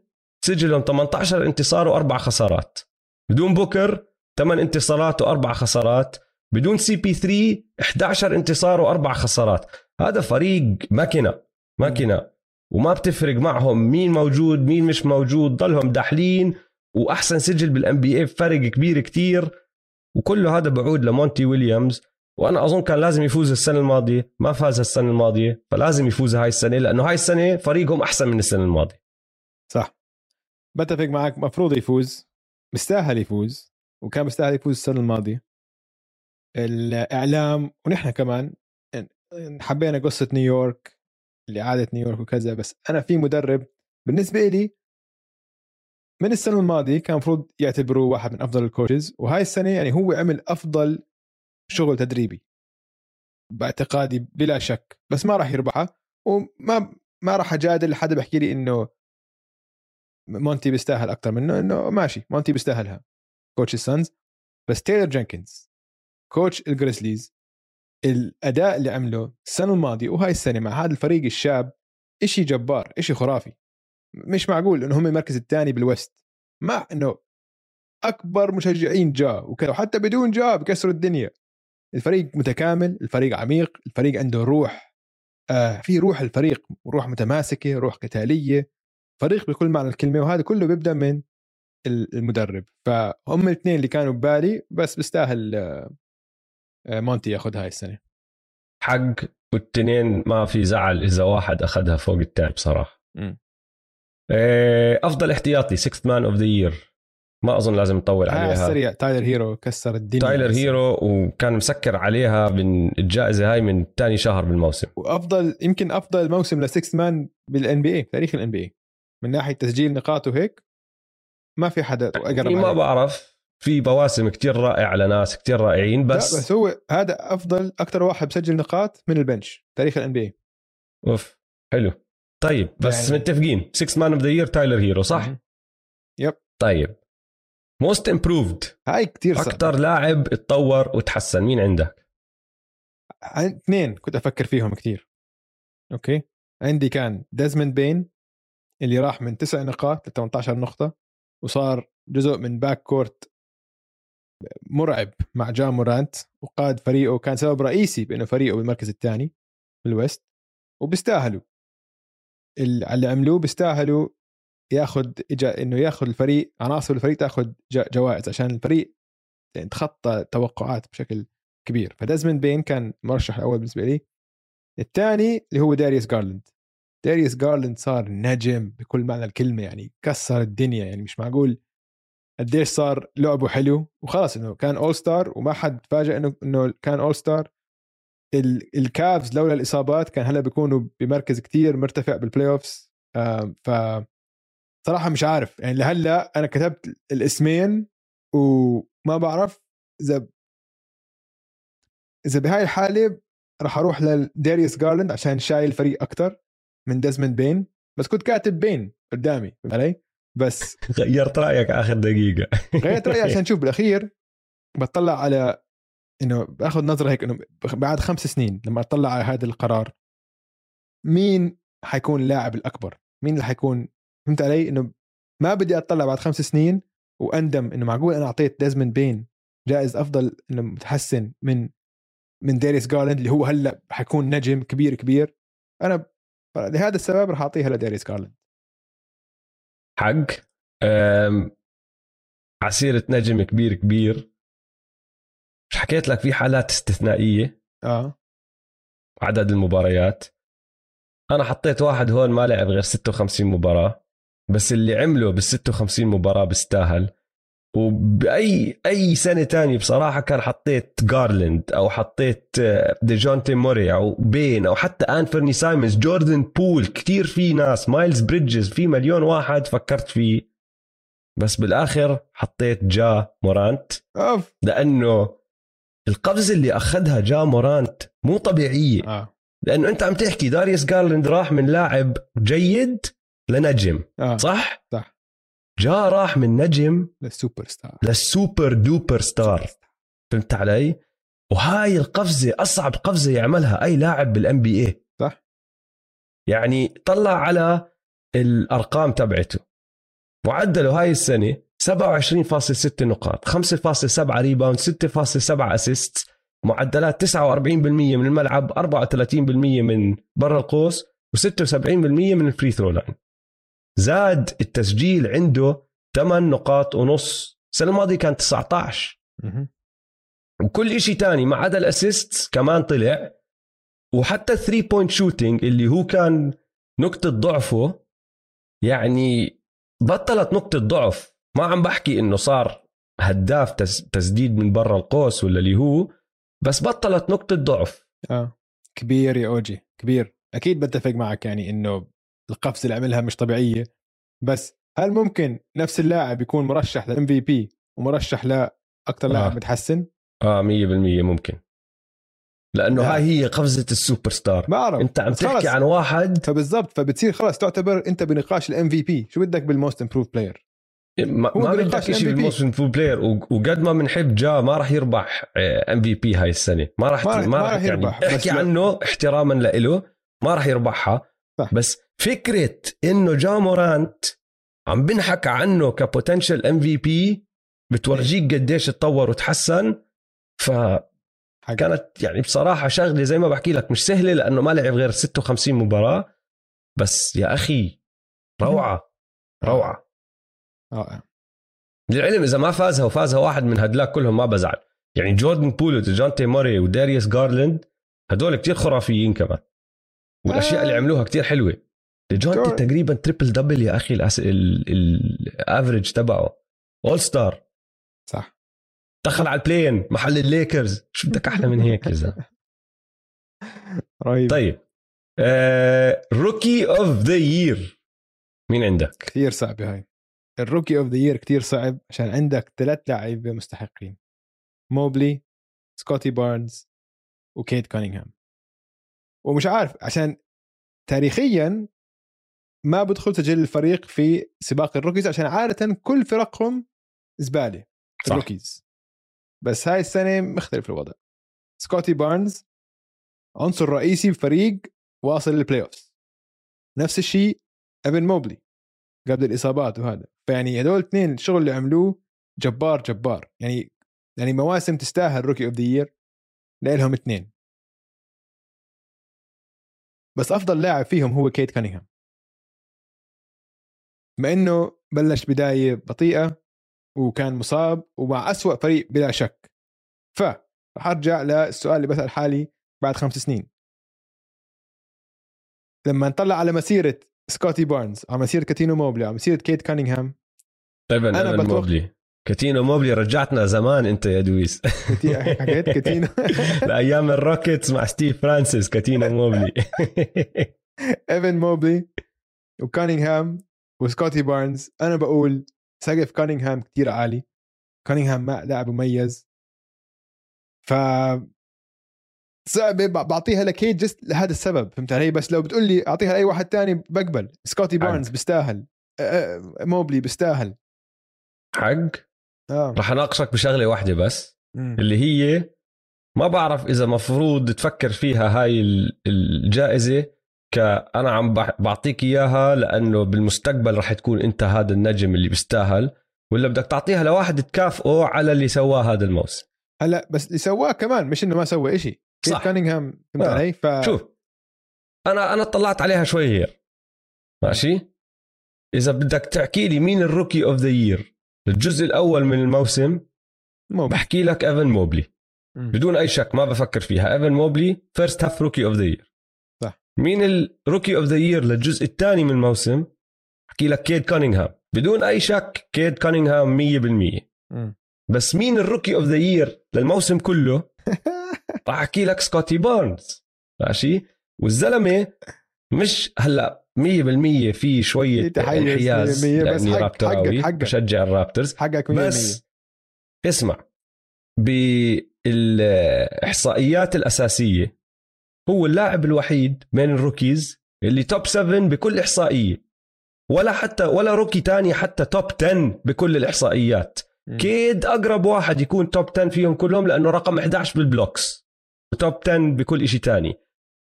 سجلهم 18 انتصار وأربع خسارات. بدون بوكر 8 انتصارات وأربع خسارات بدون CP3 11 انتصار وأربع خسارات. هذا فريق ماكينة ماكينة. وما بتفرق معهم مين موجود مين مش موجود ضلهم داحلين. وأحسن سجل بالان بي اي فرق كبير كتير. وكله هذا بعود لمونتي ويليامز. وأنا أظن كان لازم يفوز السنة الماضية. ما فاز السنة الماضية فلازم يفوز هاي السنة لأنه هاي السنة فريقهم أحسن من السنة الماضية. صح. بتفق معك مفروض يفوز مستاهل يفوز. وكان مستاهل يفوز السنة الماضية. الإعلام ونحن كمان حبينا قصة نيويورك لإعادة نيويورك وكذا بس أنا في مدرب بالنسبة لي من السنة الماضية كان المفروض يعتبروه واحد من أفضل ال coaches وهاي السنة يعني هو عمل أفضل شغل تدريبي. باعتقادي بلا شك بس ما راح يربحها وما ما راح أجادل حدا بحكي لي إنه مونتي بيستاهل أكثر منه إنه ماشي مونتي بيستاهلها. coach ال Suns بس تايلر جينكنز coach ال Grizzlies الأداء اللي عمله السنة الماضية وهاي السنة مع هذا الفريق الشاب إشي جبار إشي خرافي. مش معقول إنه هم المركز الثاني بال West مع إنه أكبر مشجعين جا وكذا وحتى بدون جا بكسروا الدنيا. الفريق متكامل الفريق عميق الفريق عنده روح آه في روح الفريق روح متماسكة روح قتالية فريق بكل معنى الكلمة وهذا كله بيبدأ من المدرب. فهم الاثنين اللي كانوا ببالي بس بيستاهل آه, آه، مونتي ياخذ هاي السنة. حق والتنين ما في زعل إذا واحد أخذها فوق الثاني بصراحه م. إيه، أفضل احتياطي 6 man of the year ما أظن لازم نطول عليها. السريع تايلر هيرو كسر الدنيا. تايلر هيرو وكان مسكر عليها من الجائزة هاي من ثاني شهر بالموسم. وأفضل يمكن أفضل موسم ل six man بال NBA تاريخ ال N BA من ناحية تسجيل نقاط وهيك ما في حدا أقرب ما بعرف في مواسم كتير رائعة لناس كتير رائعين بس لا بس هو هذا أفضل أكثر واحد بسجل نقاط من ال bench تاريخ ال NB أوف حلو. طيب بس يعني... متفقين. 6 man of the year تايلر هيرو صح؟ yep. طيب. most improved هاي كثير صعب أكثر لاعب اتطور وتحسن. مين عندك؟ اثنين كنت أفكر فيهم كثير أوكي. عندي كان ديزموند بين اللي راح من تسع نقاط ل 18 نقطة. وصار جزء من backcourt مرعب مع جا مورانت وقاد فريقه كان سبب رئيسي بأنه فريقه بالمركز الثاني بال West وبيستاهلوا. اللي عملوه بيستاهلوا ياخذ اجا إنه ياخذ الفريق عناصر الفريق تاخذ جوائز عشان الفريق يعني تخطى توقعات بشكل كبير. فديزموند بين كان مرشح الأول بالنسبة لي. الثاني اللي هو داريوس جارلند داريوس جارلند صار نجم بكل معنى الكلمة يعني كسر الدنيا يعني مش معقول. قديش صار لعبه حلو وخلاص إنه كان All-Star وما حد تفاجئ إنه إنه كان All-Star الكافز لولا الإصابات كان هلأ بيكونوا بمركز كتير مرتفع بال playoffs ف صراحة مش عارف يعني لهلأ أنا كتبت الاسمين وما بعرف إذا إذا بهاي الحالة راح أروح لداريوس جارلاند عشان شايل فريق أكثر من ديزموند بين بس كنت كاتب بين قدامي علي؟ بس غيرت رأيك آخر دقيقة غيرت رأيي عشان شوف بالأخير بطلع على إنه بأخذ نظرة هيك إنه بعد خمس سنين لما أطلع على هذا القرار مين حيكون اللاعب الأكبر؟ مين اللي حيكون فهمت علي؟ إنه ما بدي أطلع بعد خمس سنين وأندم إنه معقول أنا أعطيت ديزموند بين جائزة أفضل إنه متحسن من من ديريس جارلاند اللي هو هلأ حيكون نجم كبير كبير أنا لهذا السبب راح أعطيها لديريس جارلاند حق عسيرة نجم كبير كبير. مش حكيت لك في حالات استثنائية. آه. عدد المباريات. أنا حطيت واحد هون ما لعب غير 56 مباراة بس اللي عمله بال 56 مباراة بيستاهل. وبأي أي سنة تانية بصراحة كان حطيت جارلند أو حطيت ديجونتي موري أو بين أو حتى انفرني سايمونز جوردن بول كتير في ناس مايلز بريدجز في مليون واحد فكرت فيه بس بالآخر حطيت جا مورانت أوف. لأنه القفزه اللي أخذها جا مورانت مو طبيعية آه. لأنه أنت عم تحكي داريوس جارلند راح من لاعب جيد لنجم آه. صح؟ صح جا راح من نجم لل superstar لل super duper star. فهمت علي؟ وهاي القفزة أصعب قفزة يعملها أي لاعب بال NBA صح. يعني طلع على الأرقام تبعته. معدله هاي السنة 27.6 نقاط 5.7 rebound 6.7 assist معدلات 49% من الملعب 34% من برا القوس و76% من ال free throw line زاد التسجيل عنده 8 نقاط ونص. السنة الماضية كان 19 وكل شيء تاني ما عدا ال assist كمان طلع. وحتى ال three point shooting اللي هو كان نقطة ضعفه يعني بطلت نقطة ضعف. ما عم بحكي إنه صار هداف تسديد من برا القوس ولا اللي هو بس بطلت نقطة ضعف. آه. كبير يا أوجي. كبير. أكيد بتفق معك يعني إنه القفزة اللي عملها مش طبيعية. بس هل ممكن نفس اللاعب يكون مرشح لل MVP ومرشح لاكثر لاعب آه. متحسن؟ آه 100% ممكن. لأنه هاي هي قفزة السوبر ستار بعرف أنت عم تحكي عن واحد فبالضبط فبتصير خلص تعتبر أنت بنقاش ال MVP شو بدك بال most improved player ما, ما بدك شيء بال most improved player وقد ما بنحب جا ما راح يربح MVP هاي السنة. ما راح ما, راح يربح. يعني احكي عنه احتراما له ما راح يربحها. صح. بس فكرة إنه جا مورانت عم بنحكى عنه ك potential MVP بتورجيك قديش تطور وتحسن ف كانت يعني بصراحة شغلة زي ما بحكي لك مش سهلة لأنه ما لعب غير 56 مباراة بس يا أخي روعة روعة. رائع. للعلم إذا ما فازها وفازها واحد من هدلاك كلهم ما بزعل. يعني جوردن بول وديجونتي موري وداريوس جارلاند هدول كتير خرافيين كمان والأشياء اللي آه. عملوها كتير حلوة. ديجونتي تقريبا triple double يا أخي ال average تبعه. All-Star صح. دخل على ال play-in محل الليكرز شو بدك أحلى من هيك يا زلمة؟ رهيب. طيب. rookie of the year مين عندك؟ كثير صعبه هاي. ال rookie of the year كثير صعب عشان عندك ثلاث لعيبه مستحقين. موبلي سكوتي بارنز وكيت كونينغهام. ومش عارف عشان تاريخيا ما بدخل سجل الفريق في سباق ال rookies عشان عادة كل فرقهم زباله صح. ال rookies. بس هاي السنة مختلف الوضع. سكوتي بارنز عنصر رئيسي بفريق واصل لل playoff نفس الشيء إيفن موبلي قبل الإصابات وهذا. فيعني هدول الاثنين الشغل اللي عملوه جبار جبار. يعني يعني مواسم تستاهل rookie of the year لهم اثنين. بس أفضل لاعب فيهم هو كيت كانينغهام. بما إنه بلش بداية بطيئة وكان مصاب ومع أسوأ فريق بلا شك. ف رح أرجع للسؤال اللي بسأل حالي بعد خمس سنين. لما نطلع على مسيرة سكوتي بارنز على مسيرة كاتينو موبلي على مسيرة كيت كانينغهام طيب أنا أنا بتوقع- موبلي. كاتينو موبلي رجعتنا زمان أنت يا دويس. حكيت كاتينو. لايام الروكيتس مع ستيف فرانسيس كاتينو موبلي. إيفن موبلي وكانينغهام وسكوتي بارنز أنا بقول سقف كانينغهام كتير عالي. كانينغهام لاعب مميز. ف صعبة ب- بعطيها لكيت just لهذا السبب فهمت علي؟ بس لو بتقول لي أعطيها لأي واحد تاني بقبل. سكوتي بارنز. بيستاهل. موبلي بيستاهل. حق؟ آه. رح أناقشك بشغلة واحدة بس مم. اللي هي ما بعرف إذا مفروض تفكر فيها هاي ال- الجائزة كأنا عم بع- بعطيك إياها لأنه بالمستقبل رح تكون أنت هذا النجم اللي بيستاهل ولا بدك تعطيها لواحد تكافئه على اللي سواه هذا الموسم؟ هلا بس اللي سواه كمان مش إنه ما سوى كيد صح. كانينغهام فهمت آه. علي؟ ف شوف. أنا أنا اطلعت عليها شوي هيك ماشي؟ إذا بدك تحكي لي مين ال rookie of the year الجزء الأول من الموسم موبلي بحكي لك إيفن موبلي. بدون أي شك ما بفكر فيها. إيفن موبلي first half rookie of the year. مين ال rookie of the year للجزء الثاني من الموسم؟ بحكي لك كيد كونينغهام بدون أي شك كيد كونينغهام 100% مم. بس مين ال rookie of the year للموسم كله؟ راح أحكي لك سكوتي بارنز. ماشي؟ والزلمة مش هلأ 100% في شوية انحياز 100% بس لأني رابتراوي. بشجع ال Raptors حقك 100% بس اسمع بالإحصائيات الأساسية هو اللاعب الوحيد بين ال rookies اللي top 7 بكل إحصائية. ولا حتى ولا rookie تاني حتى top 10 بكل الإحصائيات. مم. كيد أقرب واحد يكون top 10 فيهم كلهم لأنه رقم 11 بال blocks. و top 10 بكل شيء تاني.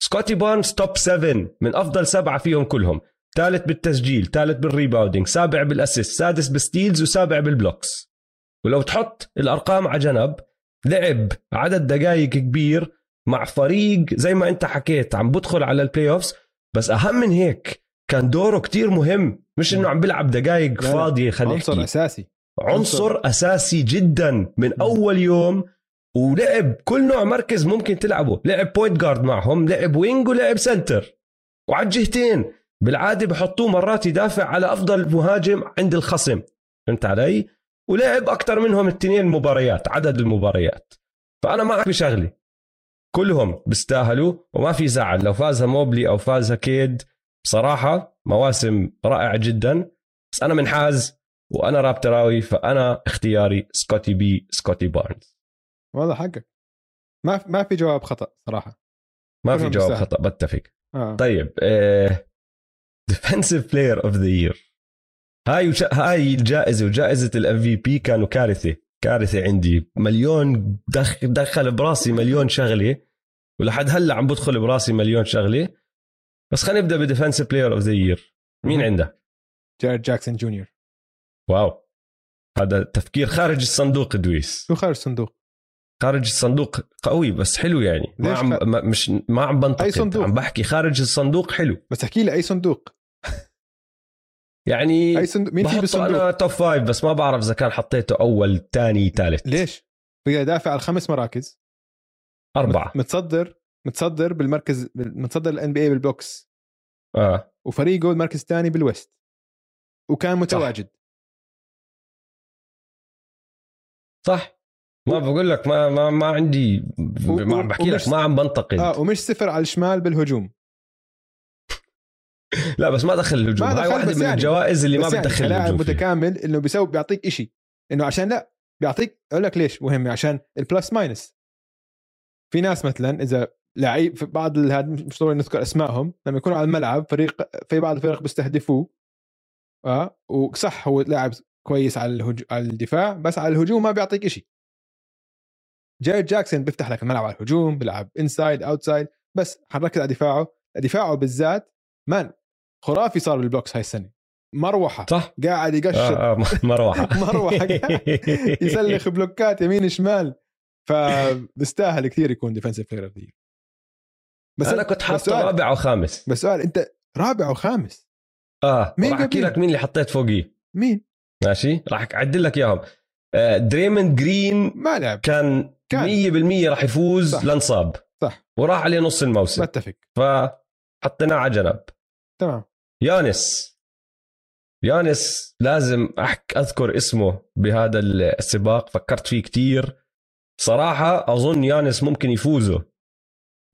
سكوتي بارنز top 7 من أفضل سبعة فيهم كلهم. ثالث بالتسجيل ثالث بال rebounding سابع بال assist سادس بال steals وسابع بال blocks. ولو تحط الأرقام على جنب لعب عدد دقائق كبير مع فريق زي ما انت حكيت عم بدخل على ال playoffs بس أهم من هيك كان دوره كتير مهم مش إنه عم بيلعب دقائق فاضية خلينا عنصر نحكي. أساسي. عنصر أساسي جدا من أول يوم ولعب كل نوع مركز ممكن تلعبه. لعب point guard معهم لعب wing ولعب center وعلى الجهتين بالعادة بحطوه مرات يدافع على أفضل مهاجم عند الخصم. فهمت علي؟ ولعب أكثر منهم الاثنين مباريات عدد المباريات. فأنا معك بشغله كلهم بيستاهلوا وما في زعل. لو فازها موبلي أو فازها كيد بصراحة مواسم رائعة جدا. بس أنا منحاز وأنا رابتراوي فأنا اختياري سكوتي بي سكوتي بارنز. والله حقك. ما ما في جواب خطأ صراحة. ما في جواب بيستاهلوا. خطأ بتفق. آه. طيب defensive player of the year هاي وش... هاي الجائزه وجائزة ال MVP كانوا كارثة. كارثة عندي. مليون دخ... دخل براسي مليون شغلة ولحد هلأ عم بدخل براسي مليون شغلة. بس خلينا نبدأ ب defensive player of the year مين. عندك؟ جارن جاكسون جونيور. wow. هذا تفكير خارج الصندوق دويس. شو خارج الصندوق؟ خارج الصندوق قوي بس حلو يعني. ما عم خ- مش ما عم بنتقد. صندوق؟ عم بحكي خارج الصندوق حلو. بس احكي لي أي صندوق. يعني أي صندوق مين في بالصندوق أنا top five بس ما بعرف إذا كان حطيته أول ثاني ثالث. ليش؟ بقى دافع على الخمس مراكز. أربعة. متصدر متصدر بالمركز متصدر ال NBA بال blocks. آه. وفريقه المركز الثاني بال West. وكان متواجد. صح. ما بقول لك ما ما ما عندي ما عم بحكي لك ما عم بنتقد. آه ومش صفر على الشمال بالهجوم. لا بس ما دخل الهجوم. هاي واحدة من يعني الجوائز اللي ما يعني بتدخل يعني لاعب متكامل إنه بيسوي بيعطيك إشي. إنه عشان لا بيعطيك أقول لك ليش مهم؟ عشان ال plus minus في ناس مثلا إذا لعيب في بعض هذا مش ضروري نذكر أسمائهم لما يكونوا على الملعب فريق في بعض الفرق بيستهدفوه آه وصح هو لاعب كويس على الهج... على الدفاع بس على الهجوم ما بيعطيك شيء جاي جاكسون بيفتح لك الملعب على الهجوم بيلعب inside outside بس حنركز على دفاعه. دفاعه بالذات man خرافي صار بال blocks هاي السنة. مروحة. صح؟ قاعد يقشر. آه آه مروحة. مروحة. يسلخ بلوكات يمين شمال. فبيستاهل كثير يكون defensive player of بس أنا كنت حاطه رابع وخامس بس سؤال أنت رابع وخامس آه مين راح أحكي لك مين اللي حطيت فوقيه مين؟ ماشي؟ راح أعدل لك إياهم. آه، دريموند جرين ما لعب. كان, كان. 100% راح يفوز صح. لانصاب. صح. وراح عليه نص الموسم. بتفق. فحطيناه على جنب. تمام. يانس. يانس لازم أحك أذكر اسمه بهذا السباق فكرت فيه كتير. صراحة أظن يانس ممكن يفوزه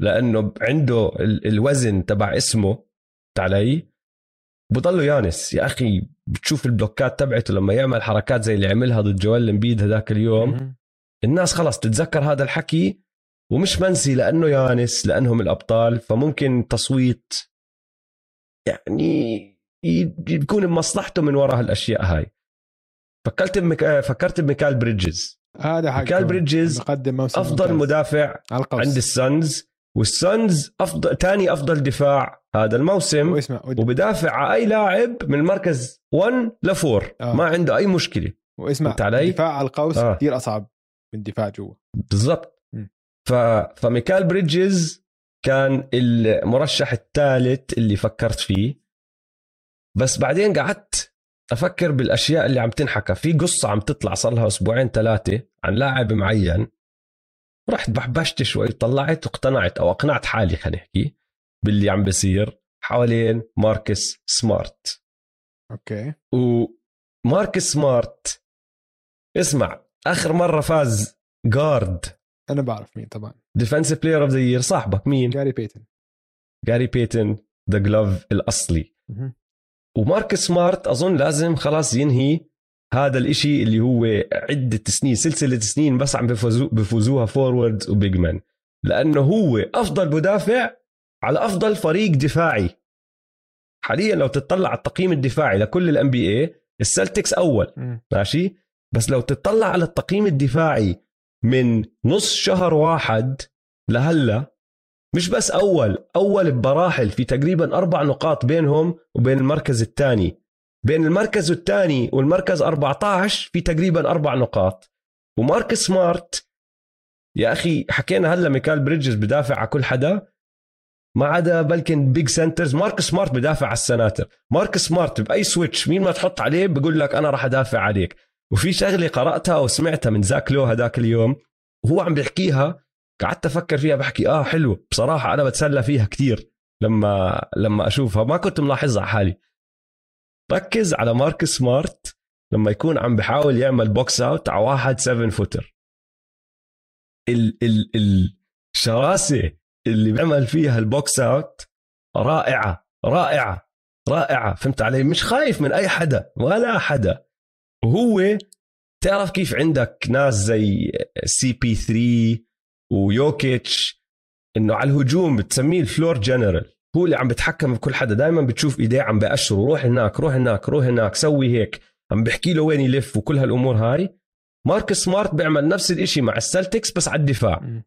لأنه عنده الوزن تبع اسمه علي. بضله يانس. يا أخي بتشوف البلوكات تبعته لما يعمل حركات زي اللي عملها ضد جوال إمبيد هذاك اليوم. الناس خلاص تتذكر هذا الحكي ومش منسي لأنه يانيس لأنهم الأبطال فممكن تصويت يعني يكون بمصلحته من وراء هالأشياء هاي. فكرت بمك... فكرت بميكال بريدجز. هذا حق ميكال بريدجز أفضل ممتاز. مدافع عند ال Suns. وال Suns افضل ثاني أفضل دفاع هذا الموسم. واسمع وبدافع على أي لاعب من المركز 1 ل 4 آه. ما عنده أي مشكلة. واسمع علي؟ دفاع على القوس آه. كثير أصعب من دفاع جوا. بالضبط. ف... فميكال بريدجز كان المرشح الثالث اللي فكرت فيه. بس بعدين قعدت أفكر بالأشياء اللي عم تنحكى. في قصة عم تطلع صار لها أسبوعين ثلاثة عن لاعب معين. رحت بحبشت شوي طلعت واقتنعت أو أقنعت حالي خلينا نحكي باللي عم بصير حوالين ماركوس سمارت. okay. وماركوس سمارت اسمع آخر مرة فاز guard أنا بعرف مين طبعا. defensive player of the year صاحبك مين؟ جاري بيتن جاري بيتن the glove الأصلي. ومارك سمارت أظن لازم خلاص ينهي هذا الإشي اللي هو عدة سنين سلسلة سنين بس عم بفوزو بفوزوها forwards و big man لأنه هو أفضل مدافع على أفضل فريق دفاعي. حاليا لو تطلع على التقييم الدفاعي لكل الان بي اي السلتكس أول. ماشي؟ بس لو تطلع على التقييم الدفاعي من نص شهر واحد لهلا مش بس أول أول بمراحل في تقريبا أربع نقاط بينهم وبين المركز الثاني. بين المركز الثاني والمركز 14 في تقريبا أربع نقاط. ومارك سمارت يا أخي حكينا هلا ميكال بريدجز بدافع على كل حدا. ما عدا بلكن big centers مارك سمارت بدافع على السناتر. مارك سمارت بأي switch مين ما تحط عليه بقول لك أنا راح أدافع عليك. وفي شغلة قرأتها وسمعتها من زاك لو هذاك اليوم وهو عم بيحكيها قعدت أفكر فيها بحكي آه حلو. بصراحة أنا بتسلى فيها كثير لما لما أشوفها. ما كنت ملاحظها على حالي. ركز على مارك سمارت لما يكون عم بحاول يعمل box out على واحد 7 footer ال ال الشراسه اللي بيعمل فيها ال box out رائعة رائعة رائعة. فهمت علي؟ مش خايف من أي حدا ولا حدا. وهو تعرف كيف عندك ناس زي CP3 ويوكيتش إنه على الهجوم بتسميه ال floor general هو اللي عم بتحكم بكل حدا. دائما بتشوف إيديه عم بأشره روح هناك روح هناك روح هناك سوي هيك. عم بحكي له وين يلف وكل هالأمور هاي. مارك سمارت بيعمل نفس الإشي مع السلتكس بس على الدفاع.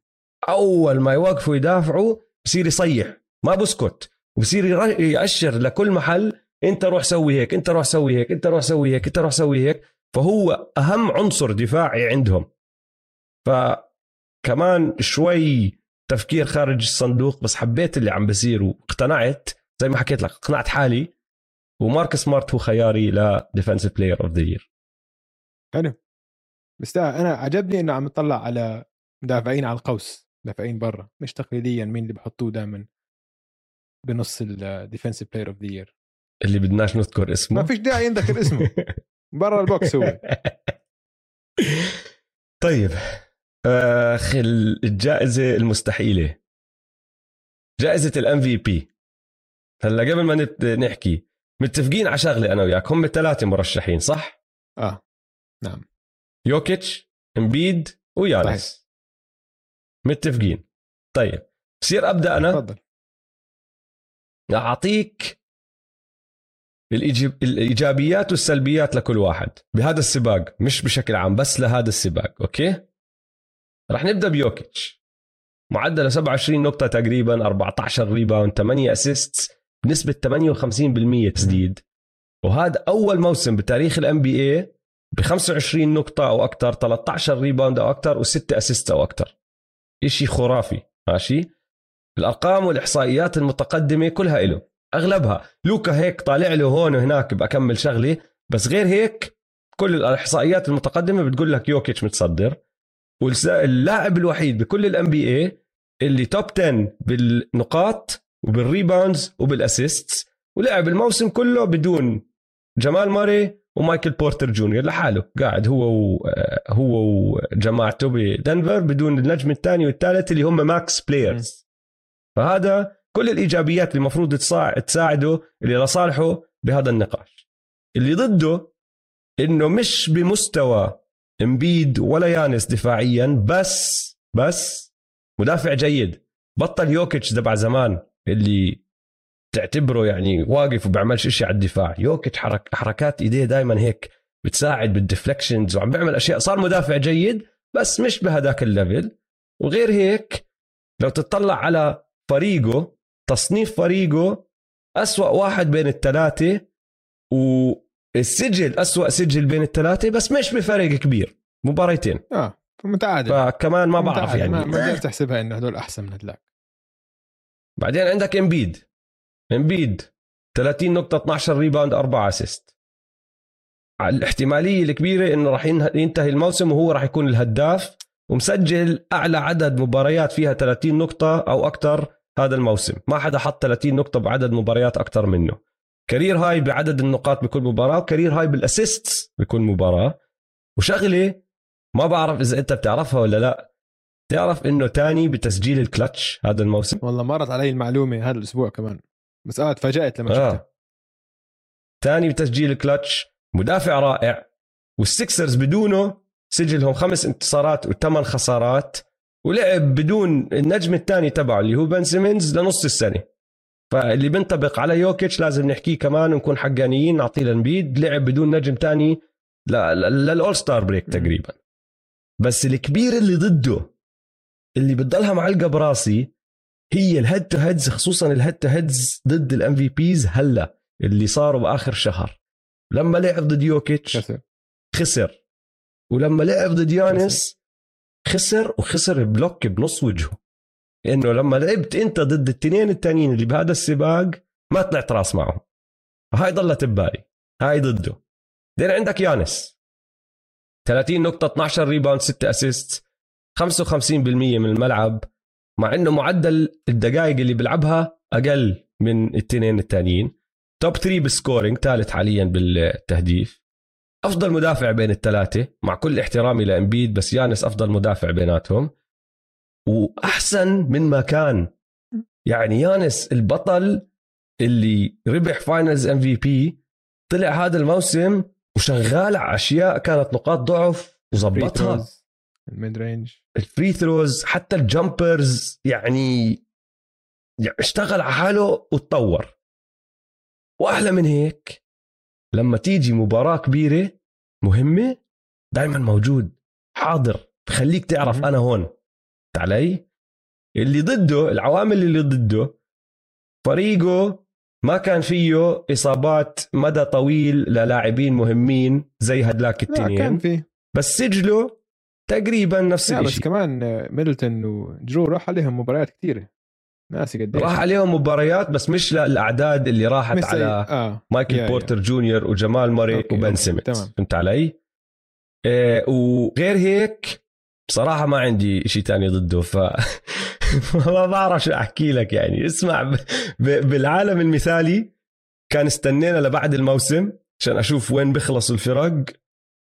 أول ما يوقفوا يدافعوا بصير يصيح ما بسكت وبصير يأشر لكل محل انت روح سوي هيك انت روح سوي هيك انت روح سوي هيك انت روح سوي هيك. فهو أهم عنصر دفاعي عندهم. فكمان شوي تفكير خارج الصندوق بس حبيت اللي عم بصير واقتنعت. زي ما حكيت لك اقنعت حالي. ومارك سمارت هو خياري ل defensive player of the year حلو. بس أنا عجبني إنه عم يطلع على مدافعين على القوس دافعين برا. مش تقليديا مين اللي بحطوه دائما بنص ال defensive player of the year اللي بدناش نذكر اسمه. ما فيش داعي ينذكر اسمه. برا ال box هو. طيب اخ الجائزة المستحيلة. جائزة ال MVP هلا قبل ما نحكي متفقين على شغلة أنا وياك. هم ثلاثة مرشحين صح؟ آه. نعم. يوكيتش امبيد ويانس متفقين. طيب بصير أبدأ أنا؟ تفضل. أعطيك الإيجابيات والسلبيات لكل واحد بهذا السباق مش بشكل عام بس لهذا السباق okay؟ رح نبدأ بيوكيتش. معدله 27 نقطة تقريبا 14 rebound 8 assist بنسبة 58% تسديد. وهذا أول موسم بتاريخ ال NBA ب 25 نقطة أو أكثر 13 rebound أو أكثر و6 assist أو أكثر شيء خرافي ماشي؟ الأرقام والإحصائيات المتقدمة كلها له أغلبها. لوكا هيك طالع له هون وهناك بكمل شغله بس غير هيك كل الإحصائيات المتقدمة بتقول لك يوكيتش متصدر. واللاعب الوحيد بكل ال NBA اللي top 10 بالنقاط وبال rebounds وبال assists. ولعب الموسم كله بدون جمال موري ومايكل بورتر جونيور لحاله. قاعد هو و... هو وجماعته بدنفر بدون النجم الثاني والثالث اللي هم max players. فهذا كل الإيجابيات اللي المفروض تساعده اللي لصالحه بهذا النقاش. اللي ضده إنه مش بمستوى امبيد ولا يانس دفاعيا بس بس مدافع جيد. بطل يوكيتش تبع زمان اللي تعتبره يعني واقف وبيعملش شيء على الدفاع. يوكيتش حرك حركات إيديه دائما هيك بتساعد بال deflections وعم بيعمل أشياء. صار مدافع جيد بس مش بهداك ال level وغير هيك لو تطلع على فريقه تصنيف فريقه أسوأ واحد بين الثلاثة والسجل أسوأ سجل بين الثلاثة بس مش بفرق كبير مباريتين آه متعادل. فكمان ما بعرف يعني. ما تقدر تحسبها إنه هدول أحسن من هدلاك. بعدين عندك إمبيد. إمبيد 30 نقطة 12 rebound 4 assist الاحتمالية الكبيرة إنه راح ينتهي الموسم وهو راح يكون الهداف ومسجل أعلى عدد مباريات فيها 30 نقطة أو أكثر هذا الموسم. ما حدا حط 30 نقطة بعدد مباريات أكثر منه. career high بعدد النقاط بكل مباراة و career high بال assist بكل مباراة. وشغلة ما بعرف إذا أنت بتعرفها ولا لا. تعرف إنه تاني بتسجيل الكلتش هذا الموسم؟ والله مرت علي المعلومة هذا الأسبوع كمان. بس آه تفاجأت لما شفتها. آه. تاني بتسجيل الكلتش مدافع رائع. والسكسرز بدونه سجلهم خمس انتصارات وثمان خسارات. ولعب بدون النجم الثاني تبعه اللي هو بن سيمنز لنص السنة. فاللي بينطبق على يوكيتش لازم نحكيه كمان ونكون حقانيين نعطيه لمبيد. لعب بدون نجم ثاني لل all-star break تقريبا. بس الكبير اللي ضده اللي بتضلها معلقة براسي هي ال head to heads خصوصا ال head to heads ضد ال MVPs هلأ اللي صاروا بآخر شهر. لما لعب ضد يوكيتش خسر, خسر. ولما لعب ضد يانس خسر وخسر block بنص وجهه. لأنه لما لعبت أنت ضد التنين التانيين اللي بهذا السباق ما طلعت راس معهم. هاي ضلت ببالي. هاي ضده. بعدين عندك يانس. 30 نقطة 12 rebound 6 assist 55% من الملعب. مع إنه معدل الدقائق اللي بيلعبها أقل من الاثنين الثانيين top 3 بال scoring ثالث حاليا بالتهديف. أفضل مدافع بين الثلاثة مع كل احترامي لإمبيد بس يانس أفضل مدافع بيناتهم. وأحسن من ما كان. يعني يانس البطل اللي ربح finals MVP طلع هذا الموسم وشغال على أشياء كانت نقاط ضعف وظبطها. ال mid range ال free throws حتى ال jumpers يعني يعني اشتغل على حاله وتطور. وأحلى من هيك لما تيجي مباراة كبيرة مهمة دائما موجود حاضر بخليك تعرف أنا هون. علي اللي ضده العوامل اللي ضده فريقه ما كان فيه إصابات مدى طويل للاعبين مهمين زي هدلاك التنين. كان فيه. بس سجله تقريبا نفس الشيء بس كمان ميدلتون وجرو راح عليهم مباريات كثيره ناسي قد راح عليهم مباريات بس مش للاعداد اللي راحت على آه. مايكل يا بورتر يا. جونيور وجمال ماري وبن سيمنز فهمت علي؟ آه وغير هيك صراحة ما عندي شيء تاني ضده ف ما بعرف شو أحكي لك يعني اسمع ب... ب... بالعالم المثالي كان استنينا لبعد الموسم عشان أشوف وين بيخلصوا الفرق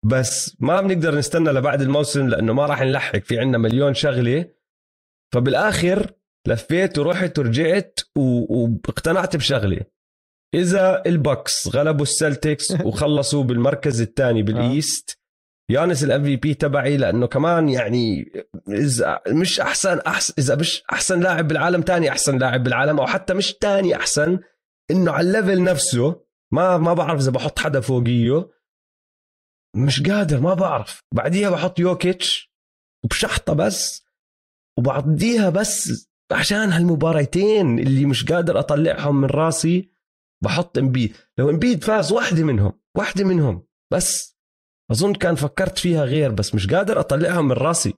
بس ما بنقدر نستنى لبعد الموسم لأنه ما راح نلحق في عندنا مليون شغلة فبالآخر لفيت ورحت ورجعت واقتنعت بشغله إذا البكس غلبوا السلتكس وخلصوا بالمركز الثاني آه. بال East يانس ال MVP تبعي لأنه كمان يعني اذا مش احسن احسن إذا مش أحسن لاعب بالعالم تاني أحسن لاعب بالعالم أو حتى مش تاني أحسن إنه على ال level نفسه ما ما بعرف إذا بحط حدا فوقيه. مش قادر ما بعرف. بعديها بحط يوكيتش وبشحطه بس وبعديها بس عشان هالمباريتين اللي مش قادر أطلعهم من راسي بحط إمبيد. لو إمبيد فاز واحدة منهم واحدة منهم بس أظن كان فكرت فيها غير بس مش قادر اطلعها من راسي.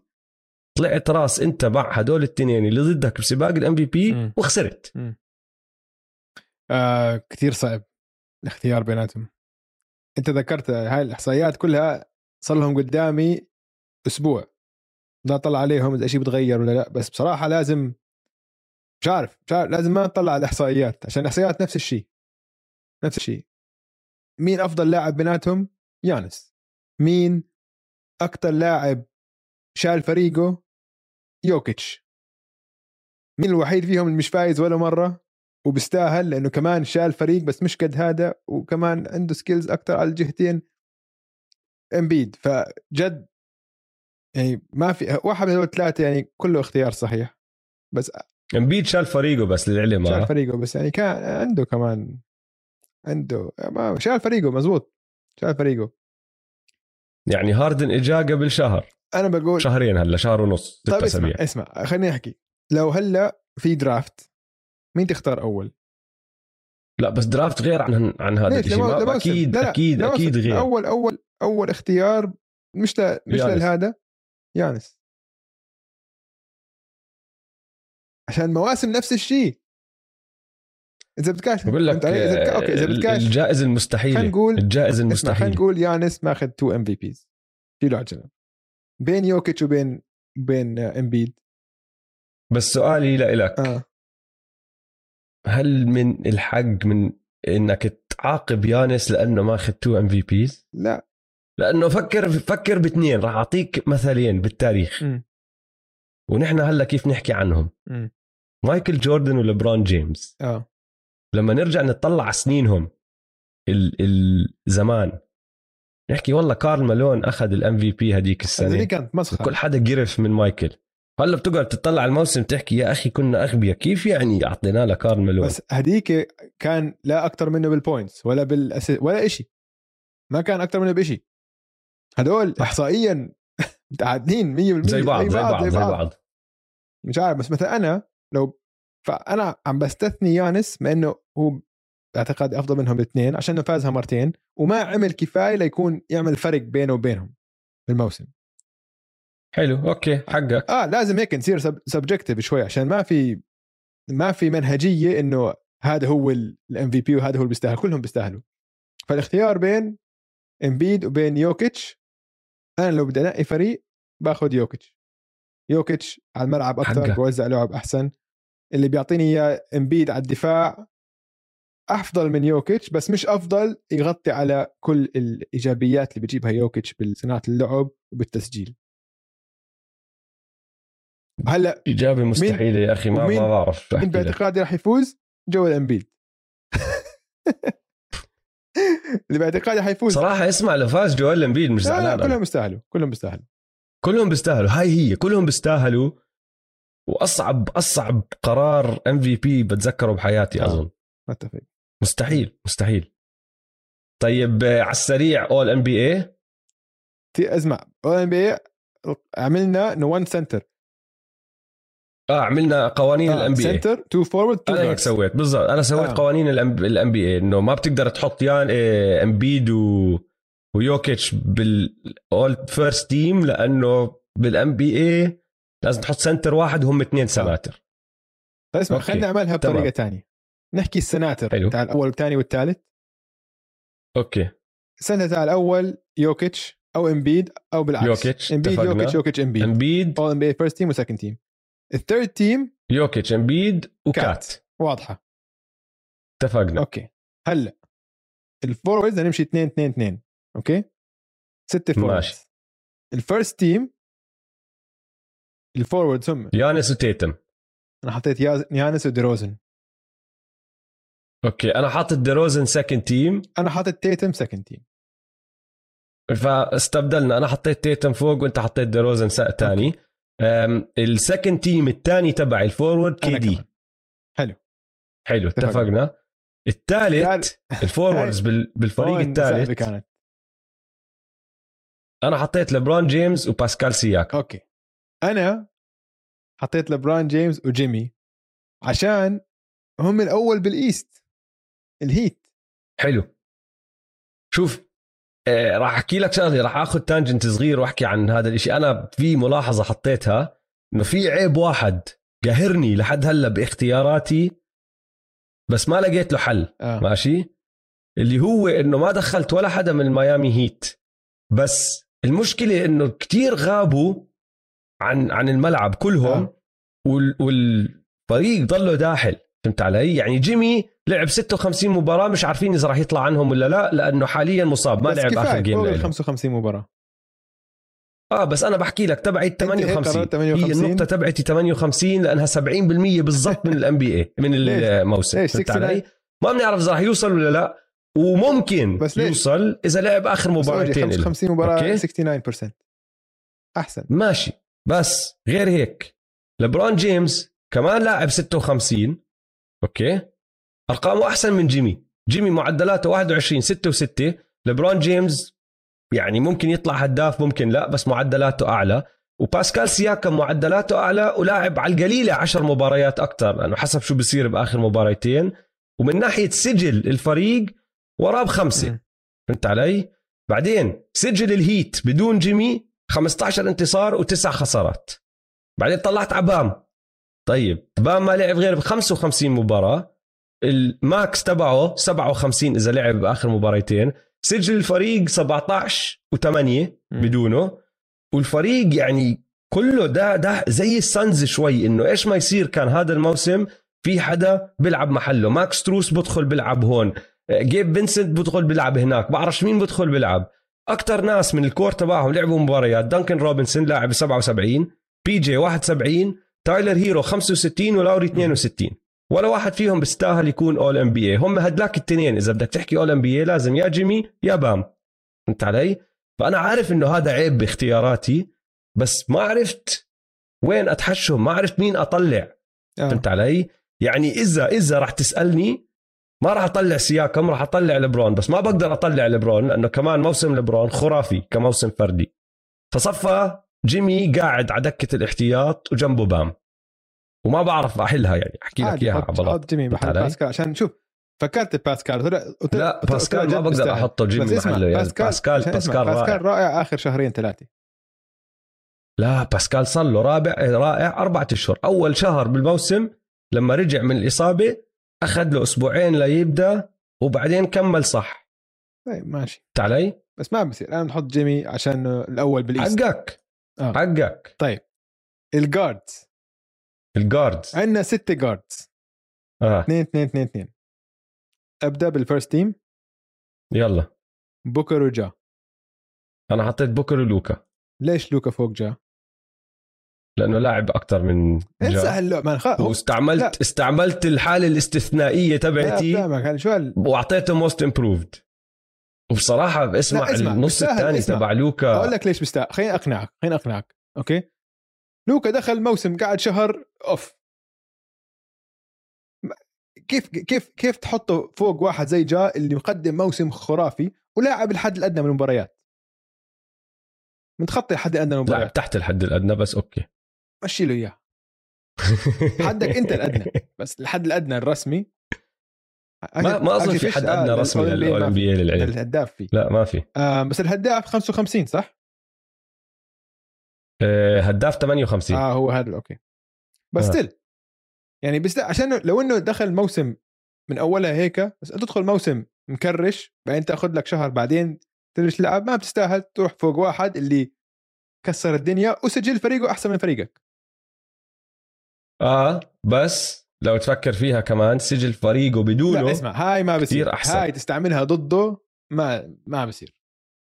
طلعت راس أنت مع هدول الثنين اللي ضدك بسباق ال MVP وخسرت. آه كثير صعب الاختيار بيناتهم. أنت ذكرت هاي الإحصائيات كلها صار لهم قدامي أسبوع. لا اطلع عليهم إذا شيء بتغير ولا لا بس بصراحة لازم مش عارف مش عارف لازم ما نطلع على الإحصائيات عشان الإحصائيات نفس الشيء نفس الشيء. مين أفضل لاعب بيناتهم؟ يانس. مين أكثر لاعب شال فريقه؟ يوكيتش. مين الوحيد فيهم اللي مش فايز ولا مرة؟ وبيستاهل لأنه كمان شال فريق بس مش قد هذا وكمان عنده skills أكثر على الجهتين. إمبيد. فجد يعني ما في واحد من الثلاثة يعني كله اختيار صحيح. بس امبيد شال فريقه بس للعلم شال فريقه بس يعني كان عنده كمان عنده ما شال فريقه مزبوط شال فريقه. يعني هاردن إجا قبل شهر. أنا بقول شهرين هلا شهر ونص طيب اسمع اسمع خليني أحكي. لو هلا في draft مين تختار أول؟ لا بس draft غير عن عن هذا الشيء. ما أكيد لا لا أكيد أكيد غير. اول اول أول اختيار مش ل... مش لهذا. يانس. عشان مواسم نفس الشيء. إذا بدكاش بقول لك إذا... أوكي إذا بدكاش الجائزة المستحيلة خلينا نقول الجائزة المستحيله خلينا نقول يانس ماخذ two MVPs شيلوا على بين يوكيتش وبين بين إمبيد. بس سؤالي لإلك آه. هل من الحق من إنك تعاقب يانس لأنه ماخذ two MVPs؟ لا. لأنه فكر فكر باثنين راح أعطيك مثلين بالتاريخ. م. ونحن هلا كيف نحكي عنهم؟ م. مايكل جوردن ولبرون جيمس. آه. لما نرجع نطلع على سنينهم الزمان نحكي والله كارل مالون أخذ ال MVP هذيك السنة. هذيك كانت مسخرة. كل حدا قرف من مايكل. هلا بتقعد تطلع على الموسم تحكي يا أخي كنا أغبياء كيف يعني أعطينا له كارل مالون؟ بس هذيك كان لا أكثر منه بال points ولا بال as... ولا شيء ما كان أكثر منه بشيء هدول احصائيا متعادلين 100% زي بعض زي بعض زي بعض. مش عارف بس مثلا أنا لو فأنا عم بستثني يانس ما انه هو باعتقادي أفضل منهم الاثنين عشان فازها مرتين وما عمل كفاية ليكون يعمل فرق بينه وبينهم بالموسم. حلو أوكي حقك. آه لازم هيك نصير subjective شوي عشان ما في ما في منهجية إنه هذا هو ال MVP وهذا هو اللي بيستاهل كلهم بيستاهلوا. فالاختيار بين امبيد وبين يوكيتش أنا لو بدي أنقي فريق باخذ يوكيتش يوكيتش على الملعب أكثر بوزع لعب أحسن. اللي بيعطيني إياه إمبيد على الدفاع. أفضل من يوكيتش بس مش أفضل يغطي على كل الإيجابيات اللي بيجيبها يوكيتش بصناعه اللعب وبالتسجيل. هلأ اجابه مستحيله يا أخي ما ما بعرف. مين باعتقادي راح يفوز؟ جوال إمبيد. اللي باعتقادي حيفوز صراحة اسمع لو فاز جوال إمبيد مش زعلان كلهم بيستاهلوا كلهم بيستاهلوا كلهم بيستاهلوا. هاي هي كلهم بيستاهلوا وأصعب أصعب قرار MVP بتذكره بحياتي آه. أظن اتفق مستحيل مستحيل طيب على السريع اول ام بي اي اسمع اول ام بي اي عملنا 1 سنتر آه عملنا قوانين آه. ال NBA center two forward two أنا هيك سويت بالضبط أنا سويت آه. قوانين ال NBA إنه ما بتقدر تحط يان امبيد و ويوكيتش بال All first team لأنه بال NBA لازم تحط center واحد وهم اثنين سناتر. طيب اسمع خلينا نعملها بطريقة ثانية نحكي السناتر حلو. تاع الأول والثاني والثالث. أوكي. السنة تاع الأول يوكيتش أو إمبيد أو بالعكس. يوكيتش إمبيد. يوكيتش يوكيتش إمبيد. إمبيد. All-NBA first team و second team ال third team يوكيتش إمبيد وكات. واضحة. اتفقنا. أوكي. هلا ال forwards نمشي 2 2 2 أوكي؟ ستة forwards ماشي. ال first team ال forwards هم يانس وتيتم. أنا حطيت يانس وديروزن أوكي أنا حاطط ديروزن second team أنا حاطط تيتم second team فاستبدلنا أنا حطيت تيتم فوق وأنت حطيت ديروزن ثاني ال second team الثاني تبع ال forward كي دي. كمان. حلو. حلو اتفقنا. الثالث ال forwards بال- بالفريق الثالث. كانت. أنا حطيت لبرون جيمس وباسكال سياك أوكي. أنا حطيت لبران جيمس وجيمي عشان هم الأول بال East الهيت. حلو. شوف آه راح أحكي لك شغلة راح آخذ tangent صغير وأحكي عن هذا الإشي. أنا في ملاحظة حطيتها إنه في عيب واحد قاهرني لحد هلأ باختياراتي بس ما لقيت له حل. آه. ماشي؟ اللي هو إنه ما دخلت ولا حدا من الميامي هيت. بس المشكلة إنه كتير غابوا عن عن الملعب كلهم آه. وال والفريق ضله داحل فهمت علي يعني جيمي لعب 56 مباراة مش عارفين إذا راح يطلع عنهم ولا لا لأنه حاليا مصاب ما بس لعب آخر جيم لإله. 55 مباراة آه بس أنا بحكي لك تبعي هيك قررت 58 58. هي النقطة تبعتي 58 لأنها 70% بالضبط من ال NBA من؟ الموسم ليش؟ فهمت 69. علي؟ ما بنعرف إذا راح يوصل ولا لا وممكن بس ليش؟ يوصل إذا لعب آخر بس مباراتين له. 55 مباراة أوكي؟ 69% أحسن ماشي بس غير هيك لبرون جيمس كمان لاعب 56 أوكي؟ أرقامه أحسن من جيمي. جيمي معدلاته 21 6 و6 لبرون جيمس يعني ممكن يطلع هداف ممكن لا بس معدلاته أعلى. وباسكال سياكم معدلاته أعلى ولاعب على القليلة 10 مباريات أكثر لأنه حسب شو بصير بآخر مباراتين ومن ناحية سجل الفريق وراه بخمسة. فهمت علي؟ بعدين سجل الهيت بدون جيمي 15 انتصار وتسع خسارات. بعدين طلعت على بام طيب بام ما لعب غير ب 55 مباراة. ال max تبعه 57 إذا لعب بآخر مباراتين سجل الفريق 17 و8 مم. بدونه. والفريق يعني كله ده ده زي الصنز شوي إنه إيش ما يصير كان هذا الموسم في حدا بيلعب محله. ماكس تروس بدخل بيلعب هون. جيب بنسنت بدخل بيلعب هناك. بعرفش مين بدخل بيلعب. أكثر ناس من ال core تبعهم لعبوا مباريات. دانكن روبنسون لاعب 77 PJ 71 تايلر هيرو 65 ولاوري 62 ولا واحد فيهم بيستاهل يكون All-NBA هم هدلاك التنين. إذا بدك تحكي All-NBA لازم يا جيمي يا بام. فهمت علي؟ فأنا عارف إنه هذا عيب باختياراتي بس ما عرفت وين أدحشهم ما عرفت مين أطلع. آه. فهمت علي؟ يعني اذا إذا راح تسألني ما راح اطلع سياكام راح اطلع لبرون بس ما بقدر اطلع لبرون لأنه كمان موسم لبرون خرافي كموسم فردي. فصفى جيمي قاعد على دكة الاحتياط وجنبه بام. وما بعرف أحلها يعني أحكي لك إياها على حط جيمي محل؟ باسكال عشان شوف فكرت باسكال طلع لا باسكال ما بقدر. أحطه جيمي محله يعني. باسكال باسكال باسكال رائع. باسكال رائع آخر شهرين ثلاثة. لا باسكال صار له رابع رائع أربعة أشهر. أول شهر بالموسم لما رجع من الإصابة أخذ له أسبوعين ليبدأ وبعدين كمل صح. طيب ماشي. علي بس ما بصير أنا بنحط جيمي عشان الأول بال East. حقك. آه. حقك. طيب. ال guards ال guards عندنا ستة guards آه. 2 2 2 2 أبدأ بال first team يلا. بوكر وجا. أنا حطيت بوكر ولوكا. ليش لوكا فوق جا؟ لأنه لاعب أكثر من انسى جا. هاللعب man خلاص واستعملت لا. استعملت الحالة الاستثنائية تبعتي وأعطيته most improved وبصراحة اسمع, اسمع، النص الثاني. تبع لوكا. أقول لك ليش بيستاهل خليني أقنعك خليني أقنعك. أوكي؟ لوكا دخل موسم قعد شهر off كيف كيف كيف تحطه فوق واحد زي جا اللي مقدم موسم خرافي ولاعب الحد الأدنى من المباريات؟ متخطي الحد الأدنى من لاعب المباريات تحت الحد الأدنى بس أوكي. مشي له إياه. حدك أنت الأدنى. بس الحد الأدنى الرسمي. ما ما أظن في حد أدنى رسمي لل All-NBA للعلم الهداف فيه. لا ما في. آه بس الهداف 55 صح؟ آه، هداف 58 آه هو هذا أوكي. بس آه. still يعني بس عشان لو إنه دخل موسم من أولها هيك بس انت تدخل موسم مكرش بعدين تأخذ لك شهر بعدين تلعب ما بتستاهل تروح فوق واحد اللي كسر الدنيا وسجل فريقه أحسن من فريقك. آه بس لو تفكر فيها كمان سجل فريقه بدونه لا اسمع هاي ما بصير. أحسن. هاي تستعملها ضده ما ما بصير.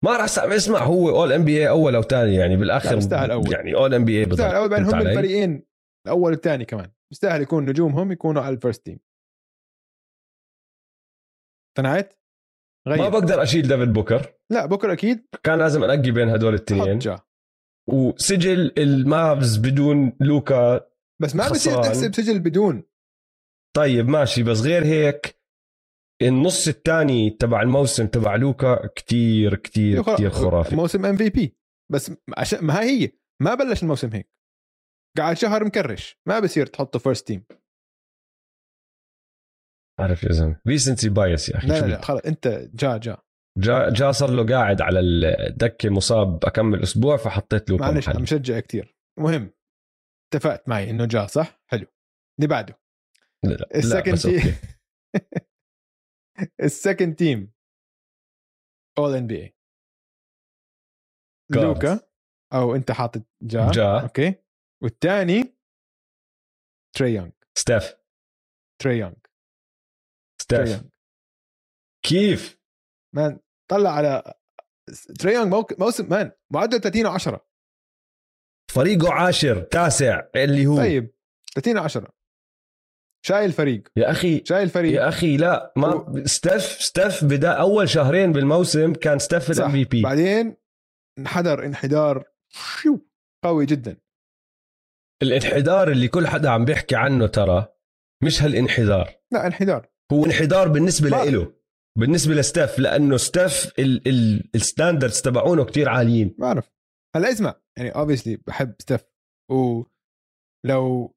ما راح اسمع اسمع هو All-NBA أول أو ثاني يعني بالآخر لا، بيستاهل أول. يعني All-NBA بيستاهل أول بعدين هم؟ الفريقين الأول والثاني كمان. بيستاهل يكون نجومهم يكونوا على ال first team اقتنعت؟ ما غير. بقدر أشيل ديفين بوكر. لا بكره أكيد. كان لازم أنقي بين هدول الاثنين وسجل المافز بدون لوكا بس ما بصير. تحسب سجل بدون. طيب ماشي. بس غير هيك النص الثاني تبع الموسم تبع لوكا كتير كتير كتير خرافي. موسم MVP بس عشان ما هي هي ما بلش الموسم هيك. قاعد شهر مكرش. ما بصير تحطه first team عارف يا زلمة. recency bias يا أخي. لا لا؟ خلص. أنت جا جا. جا, جا صار له قاعد على الدكة مصاب أكمل أسبوع فحطيت لوكا معلش مشجع كتير. المهم اتفقت معي إنه جا صح؟ حلو. اللي بعده. لا لا, ال second team. ال second team. All-NBA. لوكا. أو أنت حاطط جا جا. أوكي. والثاني تري يونغ ستيف. تري يونغ ستيف. يونغ كيف؟ man طلع على تري يونغ موسم man معدل 30 10 فريقه عاشر تاسع اللي هو. طيب 30 10 شايل فريق. يا أخي شايل فريق. يا أخي لا ما ستيف ستيف بدأ أول شهرين بالموسم كان ستيف صح. ال MVP بعدين انحدر انحدار شو؟ قوي جدا. الانحدار اللي كل حدا عم بيحكي عنه ترى مش هالانحدار. لا انحدار. هو انحدار بالنسبة ما- له بالنسبة لستيف لأنه ستيف ال- ال- ال standards تبعونه كتير عاليين. بعرف هلأ اسمع. يعني obviously بحب ستيف ولو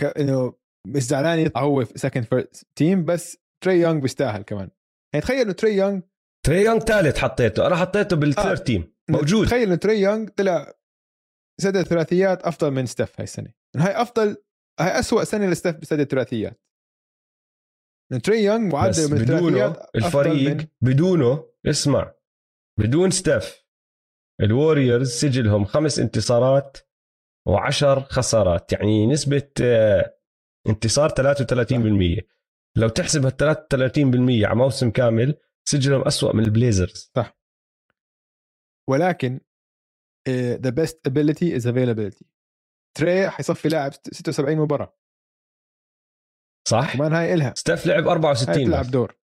ك... إنه مش زعلان يطلع هو في second first team بس تري يونغ بيستاهل كمان. يعني تخيل إنه تري يونغ تري يونغ ثالث حطيته. أنا حطيته بال third آه. team موجود. تخيل إنه تري يونغ طلع سدد ثلاثيات أفضل من ستيف هاي السنة. إنه هاي أفضل هاي اسوء سنة لستيف بسدد ثلاثيات. تري يونغ بس معدل من الثلاثيات الفريق من بدونه اسمع بدون ستيف الوريورز سجلهم خمس انتصارات وعشر خسارات يعني نسبة آه، انتصار 33% لو تحسب هال 33% على موسم كامل سجلهم أسوأ من البليزرز. ولكن uh, the best ability is availability. تري حيصفي لاعب 76 مباراة. صح؟ كمان هاي إلها. ستيف لعب هاي 64 بتلعب بس. دور.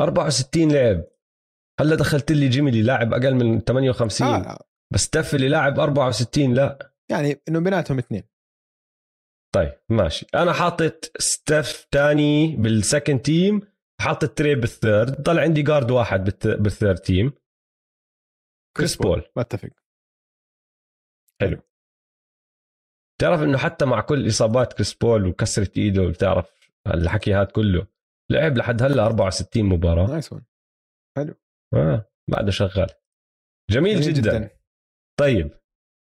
64 لعب. هلا دخلت لي جيمي اللي لاعب أقل من 58 آه. بس ستيف اللي لاعب 64 لا. يعني إنه بيناتهم اثنين. طيب ماشي. أنا حاطط ستيف تاني بال second team حاطط تري بال third ضل عندي guard واحد بال third team كريس بول بتفق. تعرف إنه حتى مع كل إصابات كريس بول وكسرة إيده بتعرف الحكي هاد كله لعب لحد هلأ 64 مباراة. nice one آه بعده شغال. جميل, جميل جدا, جداً. طيب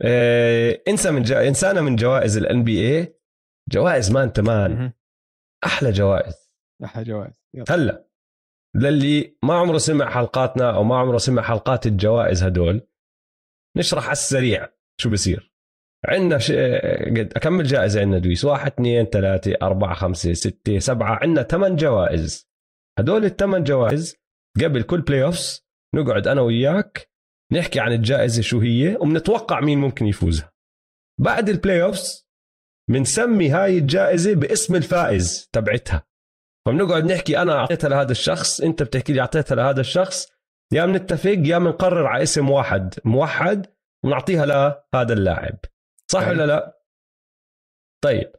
آه انسى من جا... انسانا من جوائز الان بي اي جوائز مان تمان. أحلى جوائز. أحلى جوائز. يلا. هلا للي ما عمره سمع حلقاتنا أو ما عمره سمع حلقات الجوائز هدول نشرح على السريع شو بصير عندنا ش... قد أكمل جائزة عندنا دويس. واحد اثنين ثلاثة أربعة خمسة ستة سبعة. عندنا ثمان جوائز. هدول الثمان جوائز قبل كل playoffs نقعد أنا وياك نحكي عن الجائزة شو هي وبنتوقع مين ممكن يفوزها. بعد ال playoffs بنسمي هاي الجائزة باسم الفائز تبعتها. فبنقعد نحكي أنا أعطيتها لهذا الشخص أنت بتحكي لي أعطيتها لهذا الشخص. يا بنتفق يا بنقرر على اسم واحد موحد ونعطيها لهذا اللاعب. صح طيب. ولا لا؟ طيب.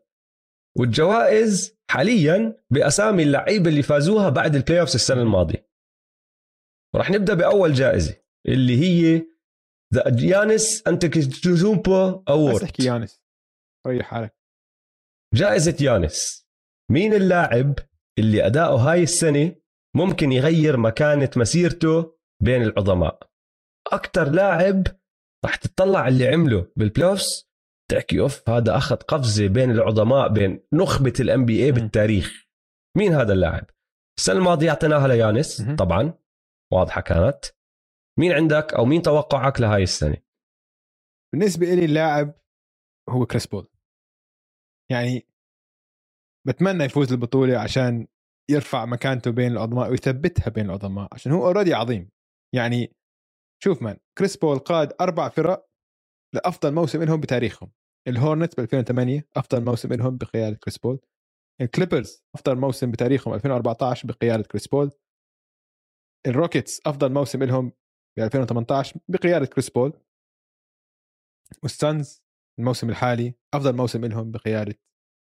والجوائز حاليا بأسامي اللعيبة اللي فازوها بعد ال playoffs السنة الماضية. ورح نبدأ بأول جائزة اللي هي the يانس انتيتوكومبو بس award أحكي يانس. ريح حالك. جائزة يانس. مين اللاعب اللي أداؤه هاي السنة ممكن يغير مكانة مسيرته بين العظماء؟ أكتر لاعب رح تطلع اللي عمله بال playoffs تحكي أوف هذا أخذ قفزة بين العظماء بين نخبة ال NBA. بالتاريخ. مين هذا اللاعب؟ السنة الماضية أعطيناها ليانس. طبعا. واضحة كانت. مين عندك أو مين توقعك لهاي السنة؟ بالنسبة لي اللاعب هو كريس بول. يعني بتمنى يفوز البطولة عشان يرفع مكانته بين العظماء ويثبتها بين العظماء عشان هو already عظيم. يعني شوف man كريس بول قاد أربع فرق لأفضل موسم لهم بتاريخهم. الهورنتس ب 2008 أفضل موسم لهم بقيادة كريس بول. الكليبرز أفضل موسم بتاريخهم 2014 بقيادة كريس بول. الروكيتس أفضل موسم لهم ب 2018 بقيادة كريس بول. والسانز الموسم الحالي أفضل موسم لهم بقيادة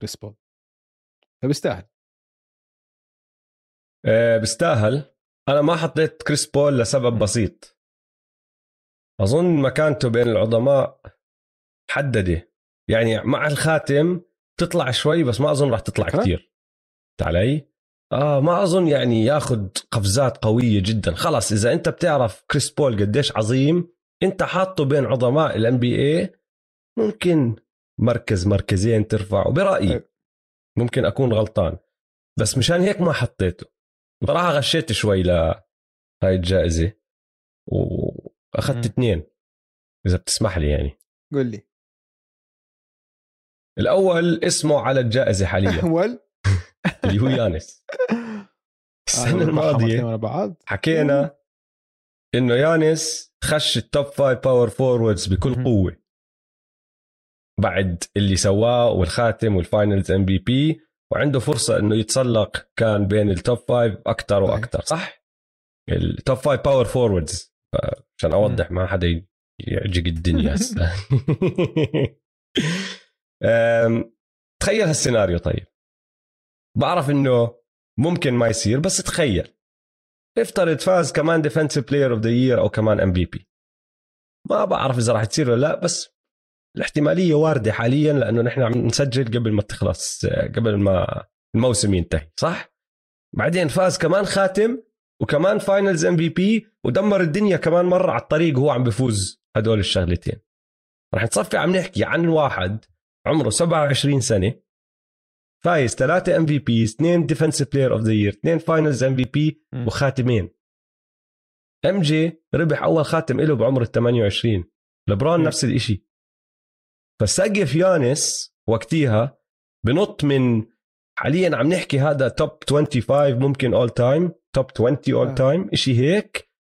كريس بول. فبيستاهل. أه بيستاهل. أنا ما حطيت كريس بول لسبب بسيط. أظن مكانته بين العظماء محدده يعني مع الخاتم تطلع شوي بس ما أظن راح تطلع كثير علي. آه ما أظن يعني ياخذ قفزات قوية جدا. خلاص إذا أنت بتعرف كريس بول قديش عظيم أنت حاطه بين عظماء ال NBA ممكن مركز مركزين ترفعه برايي ممكن أكون غلطان. بس مشان هيك ما حطيته. بصراحه غشيت شوي لهاي الجائزة. وأخذت اثنين إذا بتسمح لي يعني. قول لي. الأول اسمه على الجائزة حاليا. أول؟ اللي هو يانس. السنة الماضية حكينا إنه يانس خش ال top five power forwards بكل قوة. بعد اللي سواه والخاتم وال finals MVP وعنده فرصة إنه يتسلق كان بين ال top five أكثر وأكثر صح؟ ال top five power forwards عشان أوضح ما حدا يعجق الدنيا تخيل هالسيناريو طيب. بعرف إنه ممكن ما يصير بس تخيل. افترض فاز كمان defensive player of the year أو كمان MVP ما بعرف إذا راح تصير ولا لا بس الاحتمالية واردة حاليا لأنه نحن عم نسجل قبل ما تخلص قبل ما الموسم ينتهي صح؟ بعدين فاز كمان خاتم وكمان finals MVP ودمر الدنيا كمان مرة على الطريق وهو عم بفوز هدول الشغلتين. رح نصفي عم نحكي عن واحد عمره 27 سنة فايز ثلاثة MVP اثنين defensive player of the year اثنين finals MVP وخاتمين. MJ ربح أول خاتم له بعمر ال 28 لبرون م. نفس الشيء فسقف يانس وقتيها بنط من حاليا عم نحكي هذا top 25 ممكن all time top 20 all time شيء هيك.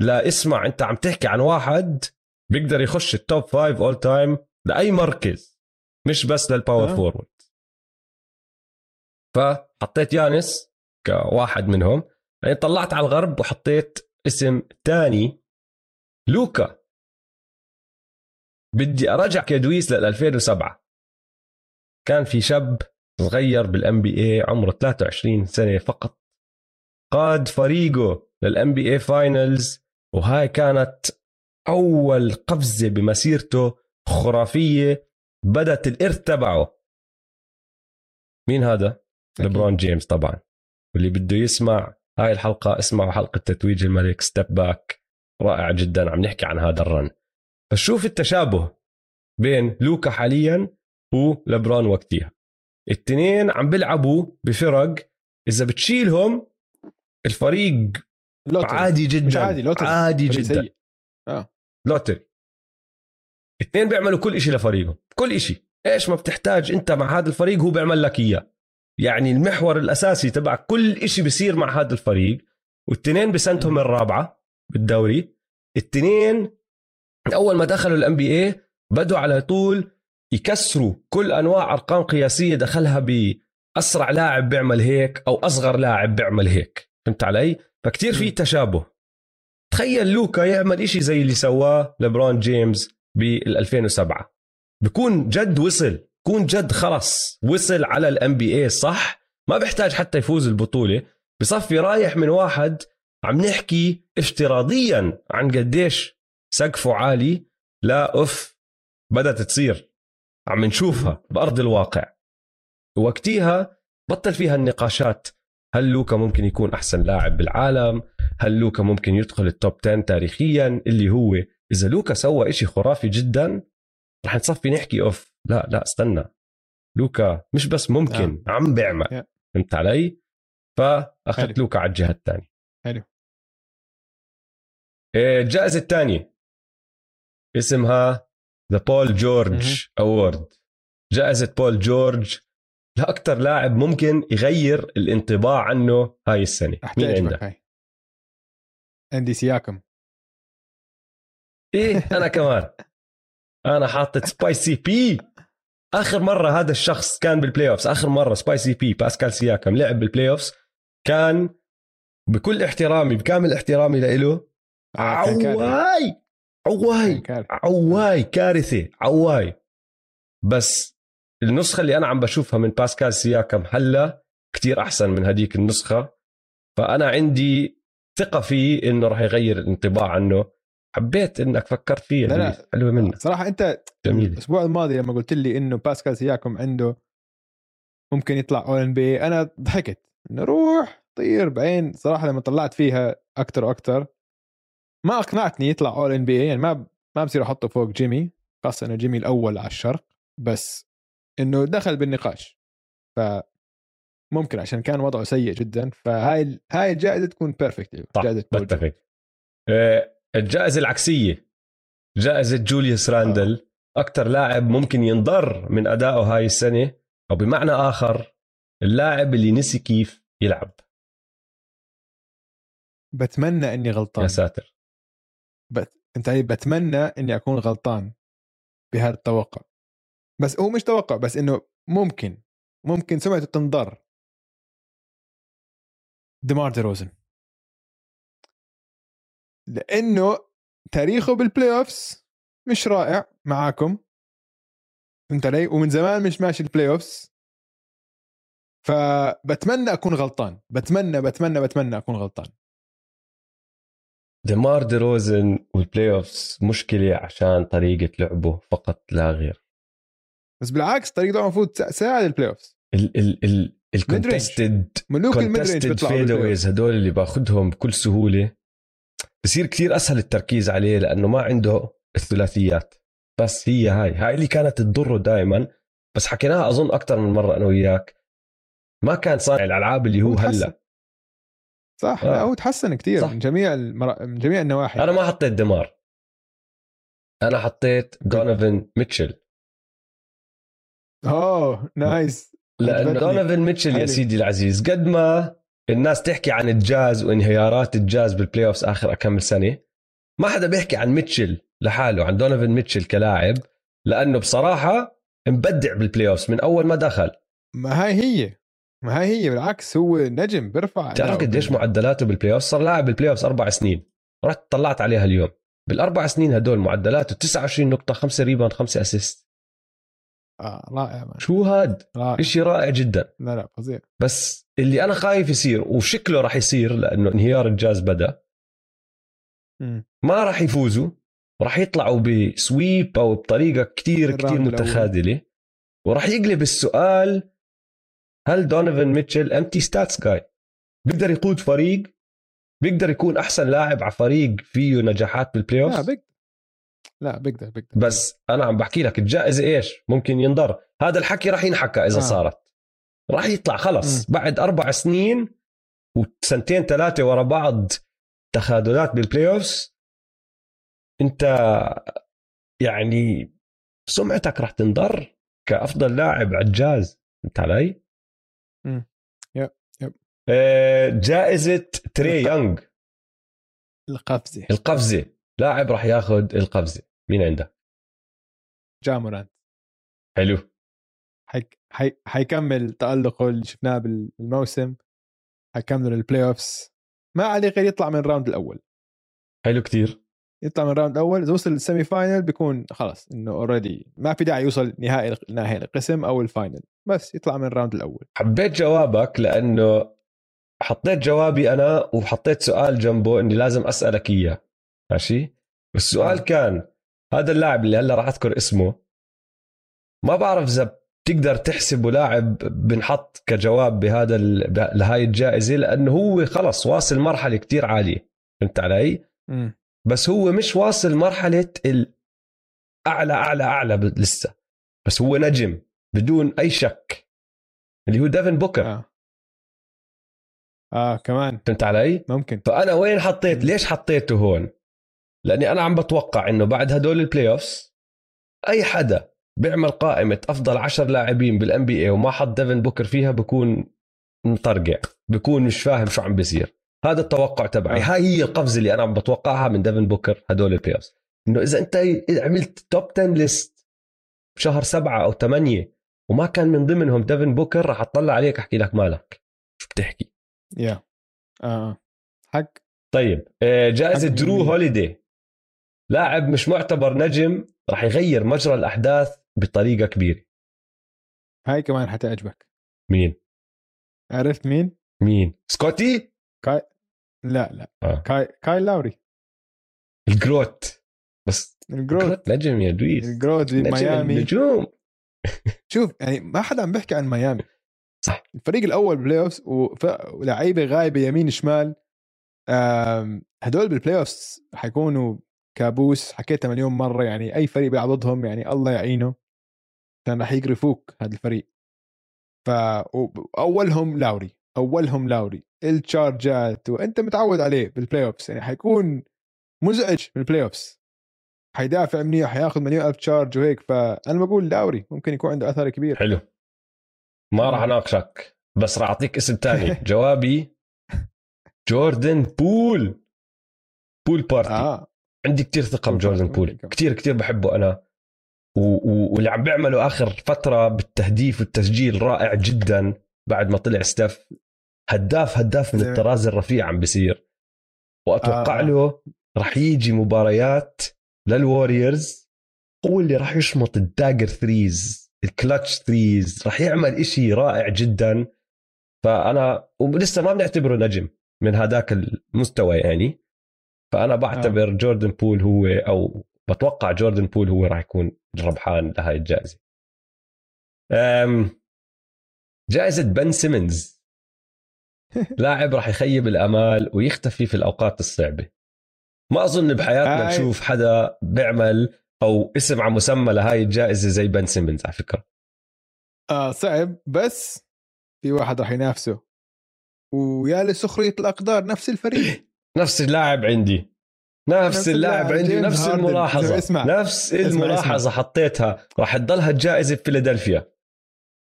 لا اسمع أنت عم تحكي عن واحد بيقدر يخش ال top 5 all time لأي مركز مش بس لل power آه. forward فحطيت يانس كواحد منهم يعني طلعت على الغرب وحطيت اسم ثاني لوكا. بدي ارجعك دويس لل 2007 كان في شاب صغير بال NBA عمره 23 سنة فقط. قاد فريقه لل NBA Finals وهاي كانت أول قفزة بمسيرته خرافية بدت الإرث تبعه. مين هذا؟ لبرون جيمس طبعا. واللي بده يسمع هاي الحلقة اسمعوا حلقة تتويج الملك Step Back رائع جدا عم نحكي عن هذا ال run. فشوف التشابه بين لوكا حاليا ولبرون وقتها. الاثنين عم بيلعبوا بفرق إذا بتشيلهم الفريق lottery. عادي جدا. مش عادي lottery. عادي جدا. آه. lottery. اثنين بيعملوا كل شيء لفريقهم كل شيء إيش ما بتحتاج أنت مع هذا الفريق هو بيعمل لك إياه. يعني المحور الأساسي تبع كل شيء بيصير مع هذا الفريق والتنين بسنتهم الرابعة بالدوري. التنين أول ما دخلوا الان بي اي بدوا على طول يكسروا كل أنواع أرقام قياسية دخلها بأسرع لاعب بيعمل هيك أو أصغر لاعب بيعمل هيك. فهمت علي؟ فكتير في تشابه. تخيل لوكا يعمل إشي زي اللي سواه لبرون جيمس بال 2007 بكون جد وصل. كون جد خلص وصل على الام بي اي صح؟ ما بيحتاج حتى يفوز البطولة. بصفي رايح من واحد عم نحكي افتراضيا عن قديش سقفه عالي. لا أوف بدأت تصير. عم نشوفها بأرض الواقع. وقتيها بطل فيها النقاشات. هل لوكا ممكن يكون أحسن لاعب بالعالم؟ هل لوكا ممكن يدخل ال top 10 تاريخيا؟ اللي هو إذا لوكا سوى إشي خرافي جدا رح نصفي نحكي أوف لا لا استنى. لوكا مش بس ممكن آه. عم بيعمل. yeah. فهمت علي؟ فأخذت لوكا على الجهة الثانية حلو. الجائزة الثانية اسمها The Paul George Award جائزة بول جورج لاكثر لاعب ممكن يغير الانطباع عنه هاي السنة. مين عندك؟ هاي. عندي سياكم. إيه أنا كمان. أنا حاطط Spicy P آخر مرة هذا الشخص كان بال playoffs آخر مرة Spicy P باسكال سياكم لعب بال playoffs كان بكل احترامي بكامل احترامي له آه، عواي عواي عواي كارثة عواي. بس النسخة اللي أنا عم بشوفها من باسكال سياكم هلا كتير أحسن من هديك النسخة فأنا عندي ثقة فيه إنه راح يغير الانطباع عنه. حبيت إنك فكرت فيه لا لا حلوة منك. صراحة أنت جميل. الأسبوع الماضي لما قلت لي إنه باسكال سياكم عنده ممكن يطلع اول ان بي أنا ضحكت. إنه روح طير بعدين صراحة لما طلعت فيها أكثر وأكثر ما أقنعتني يطلع All-NBA يعني ما ما بصير أحطه فوق جيمي خاصة إنه جيمي الأول على الشرق بس إنه دخل بالنقاش. ف ممكن عشان كان وضعه سيء جدا فهاي هاي الجائزة تكون perfect جائزة آه، الجائزة العكسية. جائزة جوليوس راندل أكثر لاعب ممكن ينضر من ادائه هاي السنة أو بمعنى آخر اللاعب اللي نسي كيف يلعب. بتمنى إني غلطان. يا ساتر. بت... أنت بتمنى إني أكون غلطان بهذا التوقع. بس هو مش توقع بس إنه ممكن ممكن سمعته تنضر. ديمار دي روزن. لأنه تاريخه بال playoffs مش رائع معاكم. فهمت علي؟ ومن زمان مش ماشي ال playoffs فبتمنى أكون غلطان. بتمنى بتمنى بتمنى أكون غلطان. ديمار دي روزن وال playoffs مشكلة عشان طريقة لعبه فقط لا غير. بس بالعكس طريقته المفروض تساعد ال playoffs ال ال ال ال contested ملوك ال mid fadeaways هدول اللي باخذهم بكل سهولة. بصير كثير أسهل التركيز عليه لأنه ما عنده الثلاثيات. بس هي هاي هاي اللي كانت تضره دائما بس حكيناها أظن أكثر من مرة أنا وياك. ما كان صانع الألعاب اللي هو هلأ. صح آه. هو تحسن كثير من جميع المر... من جميع النواحي. أنا ما حطيت ديمار. أنا حطيت دونيفن ميتشل oh nice لأنه دونيفن ميتشل يا سيدي العزيز قد ما الناس تحكي عن الجاز وانهيارات الجاز بال playoffs آخر كم سنة. ما حدا بيحكي عن ميتشل لحاله عن دونيفن ميتشل كلاعب لأنه بصراحة مبدع بال playoffs من أول ما دخل. ما هاي هي. ما هاي هي بالعكس هو نجم بيرفع تعرف قديش معدلاته بال playoff صار لاعب بال playoff أربع سنين. رحت طلعت عليها اليوم. بالأربع سنين هدول معدلاته 29 نقطة 5 rebound 5 assist آه رائع man. شو هاد؟ رائع. شيء رائع جدا. لا لا فظيع. بس اللي أنا خايف يصير وشكله راح يصير لأنه انهيار الجاز بدأ. م. ما راح يفوزوا. راح يطلعوا ب sweep أو بطريقة كتير كتير متخاذلة. وراح يقلب السؤال هل دونيفن ميتشل empty stats guy بيقدر يقود فريق؟ بيقدر يكون أحسن لاعب على فريق فيه نجاحات بال playoff لا بيقدر. لا بيقدر بيقدر بس أنا عم بحكي لك الجائزة إيش؟ ممكن ينضر. هذا الحكي راح ينحكى إذا آه. صارت. راح يطلع خلص. م. بعد أربع سنين وسنتين ثلاثة ورا بعض تخاذلات بال playoff أنت يعني سمعتك راح تنضر كأفضل لاعب على الجاز. فهمت علي؟ yep yep. آه، جائزة تري يونغ. القفزة. القفزة. لاعب راح ياخذ القفزة. مين عندك؟ جا مورانت حلو. حيك... حي... حيكمل تألقه اللي شفناه بالموسم. حيكمل ال playoffs ما عليه غير يطلع من ال round الأول. حلو كتير. يطلع من ال round الأول إذا وصل لل semi final بيكون خلاص إنه already ما في داعي يوصل نهائي نهائي القسم أو ال final بس يطلع من ال round الأول. حبيت جوابك لأنه حطيت جوابي أنا وحطيت سؤال جنبه إني لازم أسألك إياه. ماشي؟ السؤال آه. كان هذا اللاعب اللي هلا راح أذكر اسمه ما بعرف إذا بتقدر تحسبه لاعب بنحط كجواب بهذا لهاي الجائزة لأنه هو خلص واصل مرحلة كتير عالية فهمت علي؟ م. بس هو مش واصل مرحلة الاعلى أعلى أعلى لسه بس هو نجم بدون أي شك اللي هو ديفن بوكر آه. آه كمان فهمت علي؟ ممكن فأنا وين حطيت ليش حطيته هون؟ لأني أنا عم بتوقع إنه بعد هدول ال playoffs أي حدا بيعمل قائمة أفضل عشر لاعبين بال NBA وما حط ديفن بوكر فيها بكون مطرقع بكون مش فاهم شو عم بيصير. هذا التوقع تبعي. آه. هاي هي القفزة اللي أنا عم بتوقعها من ديفن بوكر هدول ال playoffs إنه إذا أنت عملت top 10 list بشهر سبعة أو ثمانية وما كان من ضمنهم ديفن بوكر راح أطلع عليك أحكي لك مالك. شو بتحكي؟ يا آه حق. طيب آه، جائزة حق درو؟ هوليدي لاعب مش معتبر نجم راح يغير مجرى الأحداث بطريقة كبيرة هاي كمان حتعجبك مين؟ عرفت مين؟ مين؟ سكوتي؟ كاي لا لا آه. كاي كاي لاوري الجروت بس الجروث الجروت نجم يا دويس الجروث نجم ميامي النجوم شوف يعني ما حدا عم بيحكي عن ميامي صح. الفريق الأول playoffs ولاعيبه غايبة يمين شمال هدول بال playoffs حيكونوا كابوس حكيتها مليون مرة يعني أي فريق بيلعب ضدهم يعني الله يعينه كان راح يقرفوك هذا الفريق. ف أولهم لاوري أولهم لاوري ال charge ات وأنت متعود عليه بال playoffs يعني حيكون مزعج بال playoffs حيدافع منيح حياخذ مليون ألف charge وهيك فانا بقول لاوري ممكن يكون عنده أثر كبير. حلو. ما راح أناقشك بس راح أعطيك اسم تاني. جوابي جوردن بول. بول party. آه. عندي كتير ثقة بجوردن بول. كتير كتير بحبه أنا. واللي عم بيعمله آخر فترة بالتهديف والتسجيل رائع جدا بعد ما طلع ستيف هداف هداف من الطراز الرفيع عم بيصير. وأتوقع آه، آه. له رح يجي مباريات للوريورز. هو اللي راح يشمط ال dagger threes ال clutch threes. راح يعمل إشي رائع جدا. فأنا ولسه ما بنعتبره نجم من هذاك المستوى يعني. فأنا بعتبر آه. جوردن بول هو أو بتوقع جوردن بول هو راح يكون الربحان لهي الجائزة. أم جائزة بن سيمنز. لاعب راح يخيب الأمال ويختفي في الأوقات الصعبة. ما أظن بحياتنا هاي- نشوف حدا بيعمل أو اسم على مسمى لهاي الجائزة زي بن سيمنز على فكرة. آه صعب بس في واحد راح ينافسه. ويا لسخرية الأقدار نفس الفريق. نفس اللاعب عندي نفس, اللاعب عندي نفس هاردن. الملاحظة اسمع. نفس اسمع، الملاحظة حطيتها راح تضلها الجائزة بفيلادلفيا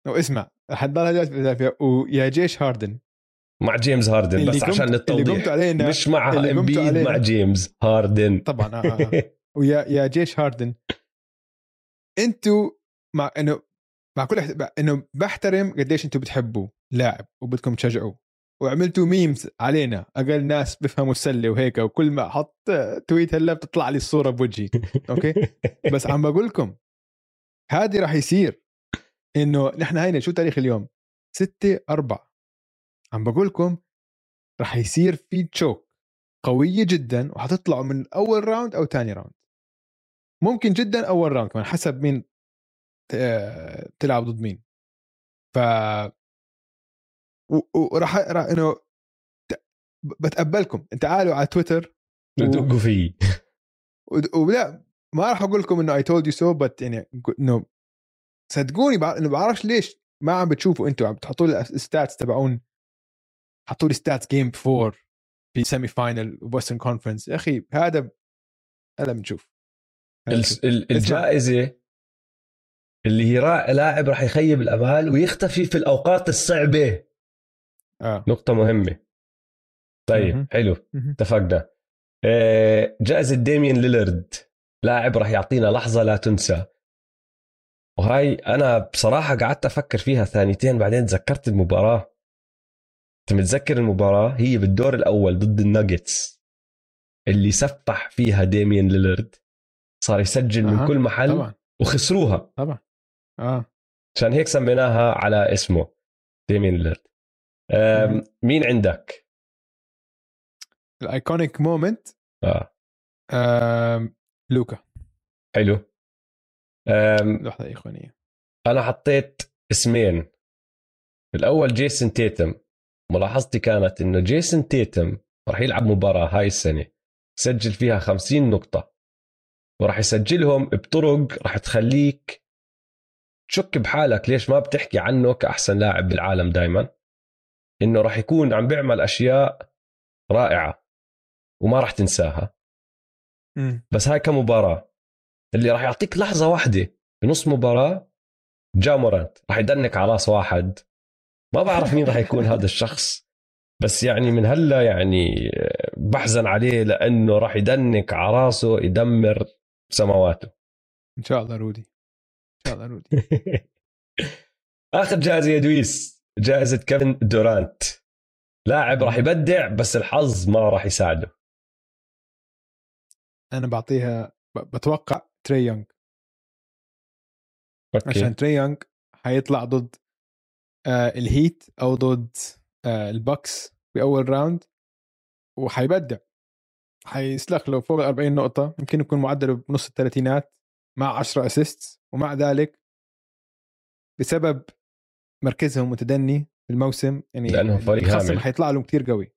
واسمع رح تضلها جالس فيلادلفيا ويا جيش هاردن مع جيمس هاردن بس قمت- عشان التوضيح علينا مش مع امبيد. مع جيمس هاردن طبعا آه آه. ويا يا جيش هاردن أنتوا مع انه مع كل. إنه بحترم قديش أنتوا بتحبوا لاعب وبدكم تشجعوه وعملتوا memes علينا. أقل ناس بيفهموا السلة وهيك وكل ما أحط tweet هلا بتطلع لي الصورة بوجهي. أوكي؟ بس عم بقول لكم هذه راح يصير. إنه نحن هينا شو تاريخ اليوم؟ 6 4 عم بقول لكم راح يصير في choke قوية جدا وحتطلعوا من أول round أو تاني round ممكن جدا أول round كمان حسب مين ت- تلعب ضد مين. ف وراح راح إنه بتقبلكم. تعالوا على تويتر و- دقوا فيه. ود- ولا ما راح أقول لكم إنه I told you so بس يعني إنه صدقوني بع- إنه بعرفش ليش ما عم بتشوفوا أنتم عم بتحطوا لي ال stats تبعون. حطوا لي stats game 4 في semi final Western Conference يا أخي هذا هلا بنشوف. الجائزة اللي هي لاعب راح يخيب الأمال ويختفي في الأوقات الصعبة. آه. نقطة مهمة. طيب. حلو. اتفقنا آه، جائزة ديمين ليلرد لاعب راح يعطينا لحظة لا تنسى. وهاي أنا بصراحة قعدت أفكر فيها ثانيتين بعدين تذكرت المباراة. أنت متذكر المباراة؟ هي بالدور الأول ضد الناجتس. اللي سفح فيها ديمين ليلرد. صار يسجل من أها، كل محل طبعا. وخسروها. طبعا. آه. عشان هيك سميناها على اسمه ديمين ليلرد. مين عندك؟ ال iconic moment. آه. لوكا. حلو. لحظة يا إخوانية. أنا حطيت اسمين. الأول جيسون تيتم. ملاحظتي كانت إنه جيسون تيتم راح يلعب مباراة هاي السنة. سجل فيها 50 نقطة. وراح يسجلهم بطرق راح تخليك تشك بحالك ليش ما بتحكي عنه كأحسن لاعب بالعالم دائما إنه راح يكون عم بيعمل أشياء رائعة وما راح تنساها. بس هاي كمباراة. اللي راح يعطيك لحظة واحدة بنص مباراة جامورانت راح يدنك على راس واحد. ما بعرف مين راح يكون هذا الشخص. بس يعني من هلا يعني بحزن عليه لأنه راح ي dunk على راسه يدمر سماواته. إن شاء الله رودي. إن شاء الله رودي. آخر جائزة يا دويس. جائزة كيفن دورانت. لاعب راح يبدع بس الحظ ما راح يساعده. أنا بعطيها بتوقع تري يونغ. أوكي. عشان تري يونغ حيطلع ضد آه الهيت أو ضد آه البكس بأول round وحيبدع. حيسلخ له فوق ال 40 نقطة يمكن يكون معدله بنص الثلاثينات مع 10 assist ومع ذلك بسبب مركزهم متدني في الموسم يعني لأنهم فريق هامل. حيطلع له كتير قوي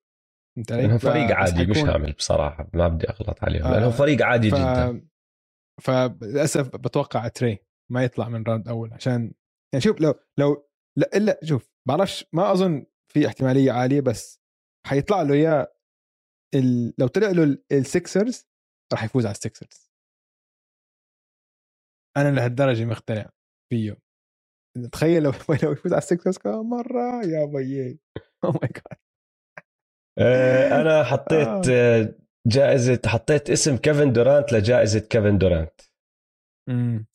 فهمت علي؟ لأنهم فريق عادي مش هامل بصراحة ما بدي أغلط عليهم آه، لأنهم فريق عادي ف... جدا فللاسف بتوقع تري ما يطلع من round أول عشان يعني شوف لو لو لا إلا شوف بعرفش ما أظن في احتمالية عالية بس حيطلع له يا ال... لو طلع له ال- ال Sixers راح يفوز على ال Sixers أنا لهالدرجة مقتنع فيه تخيل لو لو يفوز على ال Sixers كمان مرة يا بيي. oh my God آه، أنا حطيت آه، جائزة حطيت اسم كيفن دورانت لجائزة كيفن دورانت.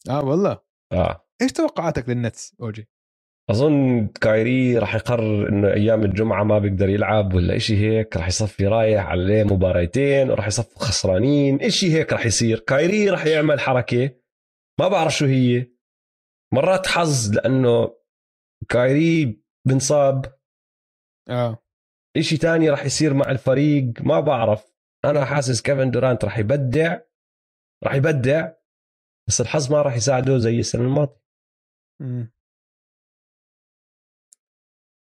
آه والله. آه. إيش توقعاتك لل Nets أوجي؟ أظن كايري راح يقرر إنه أيام الجمعة ما بيقدر يلعب ولا إشي هيك راح يصفي رايح عليه مباريتين وراح يصفوا خسرانين إشي هيك راح يصير. كايري راح يعمل حركة ما بعرف شو هي. مرات حظ لأنه كايري بنصاب. آه. إشي تاني راح يصير مع الفريق ما بعرف. أنا حاسس كيفن دورانت راح يبدع راح يبدع بس الحظ ما راح يساعده زي السنة الماضية.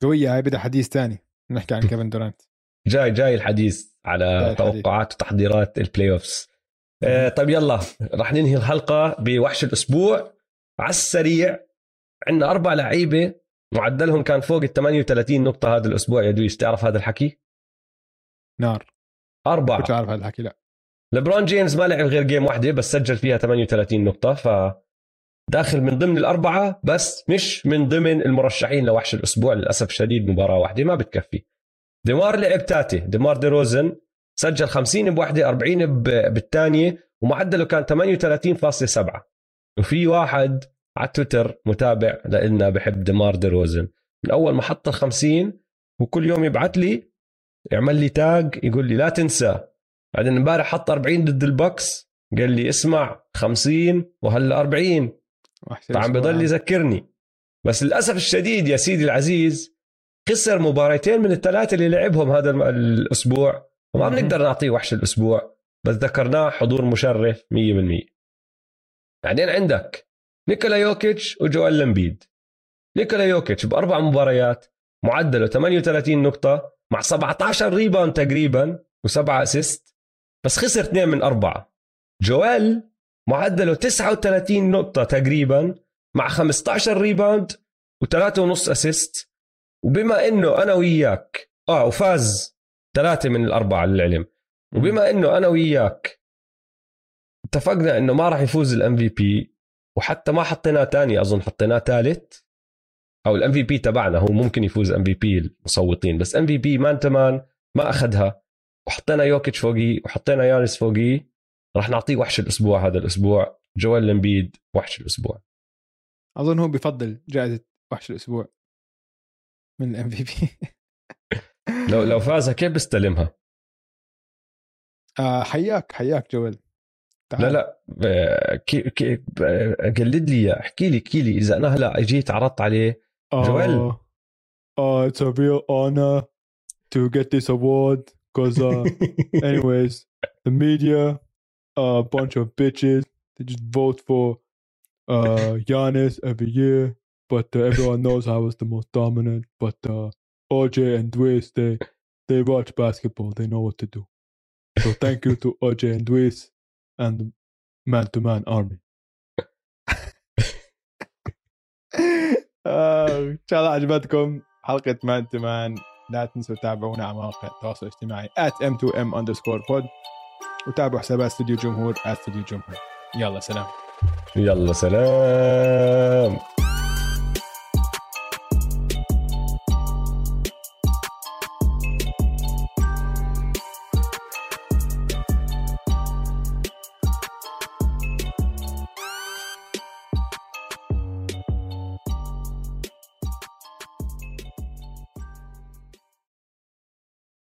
قوية هاي بدها حديث تاني. نحكي عن كيفن دورانت. جاي جاي الحديث على. توقعات وتحضيرات ال playoffs آه طيب يلا. رح ننهي الحلقة بوحش الأسبوع. على السريع عندنا أربع لعيبة معدلهم كان فوق ال 38 نقطة هذا الأسبوع يا دويس تعرف هذا الحكي؟ نار. أربعة. كنت عارف هذا الحكي لا. لبرون جيمس ما لعب غير game واحدة بس سجل فيها 38 نقطة ف داخل من ضمن الأربعة بس مش من ضمن المرشحين لوحش الأسبوع للأسف الشديد مباراة واحدة ما بتكفي. ديمار لعب تاتي ديمار دي روزن سجل 50 بوحدة 40 ب- بالثانية ومعدله كان 38.7 وفي واحد على تويتر متابع لنا بحب ديمار دي روزن من أول ما حط ال 50 وكل يوم يبعث لي يعمل لي تاج يقول لي لا تنسى. بعدين امبارح حط 40 ضد البكس قال لي اسمع 50 وهلا 40 وحش فعم. بضل يذكرني. بس للأسف الشديد يا سيدي العزيز خسر مباراتين من الثلاثة اللي لعبهم هذا الأسبوع. وما. بنقدر نعطيه وحش الأسبوع بس ذكرناه حضور مشرف 100% بعدين عندك نيكولا يوكيتش وجويل إمبيد نيكولا يوكيتش بأربع مباريات معدله 38 نقطة مع 17 rebound تقريبا وسبعة assist بس خسر اثنين من أربعة. جويل معدله 39 نقطة تقريبا مع 15 rebound وثلاثة ونص assist. وبما إنه أنا وياك آه وفاز ثلاثة من الأربعة للعلم وبما إنه أنا وياك اتفقنا إنه ما راح يفوز ال MVP وحتى ما حطيناه تاني أظن حطيناه ثالث أو ال MVP تبعنا هو ممكن يفوز MVP المصوتين بس MVP man to man ما أخذها. وحطينا يوكيتش فوقيه وحطينا يانس فوقيه راح نعطيه وحش الأسبوع هذا الأسبوع. جويل إمبيد وحش الأسبوع. أظن هو بفضل جائزة وحش الأسبوع من ال MVP لو لو فازها كيف بيستلمها؟ آه حياك حياك جويل تعال. لا لا آه، كي كي آه، قلد لي إياه. احكي لي احكي لي اذا انا هلا اجيت عرضت عليه جوال. Uh, uh, it's a real honor to get this award because, uh, anyways, the media are a bunch of bitches. They just vote for uh, Giannis every year, but uh, everyone knows I was the most dominant. But uh, OJ and Dwayne, they they watch basketball. They know what to do. So thank you to OJ and Dwayne and the man-to-man army. آه، إن شاء الله عجبتكم حلقة man to man لا تنسوا تتابعونا على مواقع التواصل الاجتماعي at m2m underscore pod وتابعوا حسابات استوديو جمهور استوديو جمهور. يلا سلام. يلا سلام.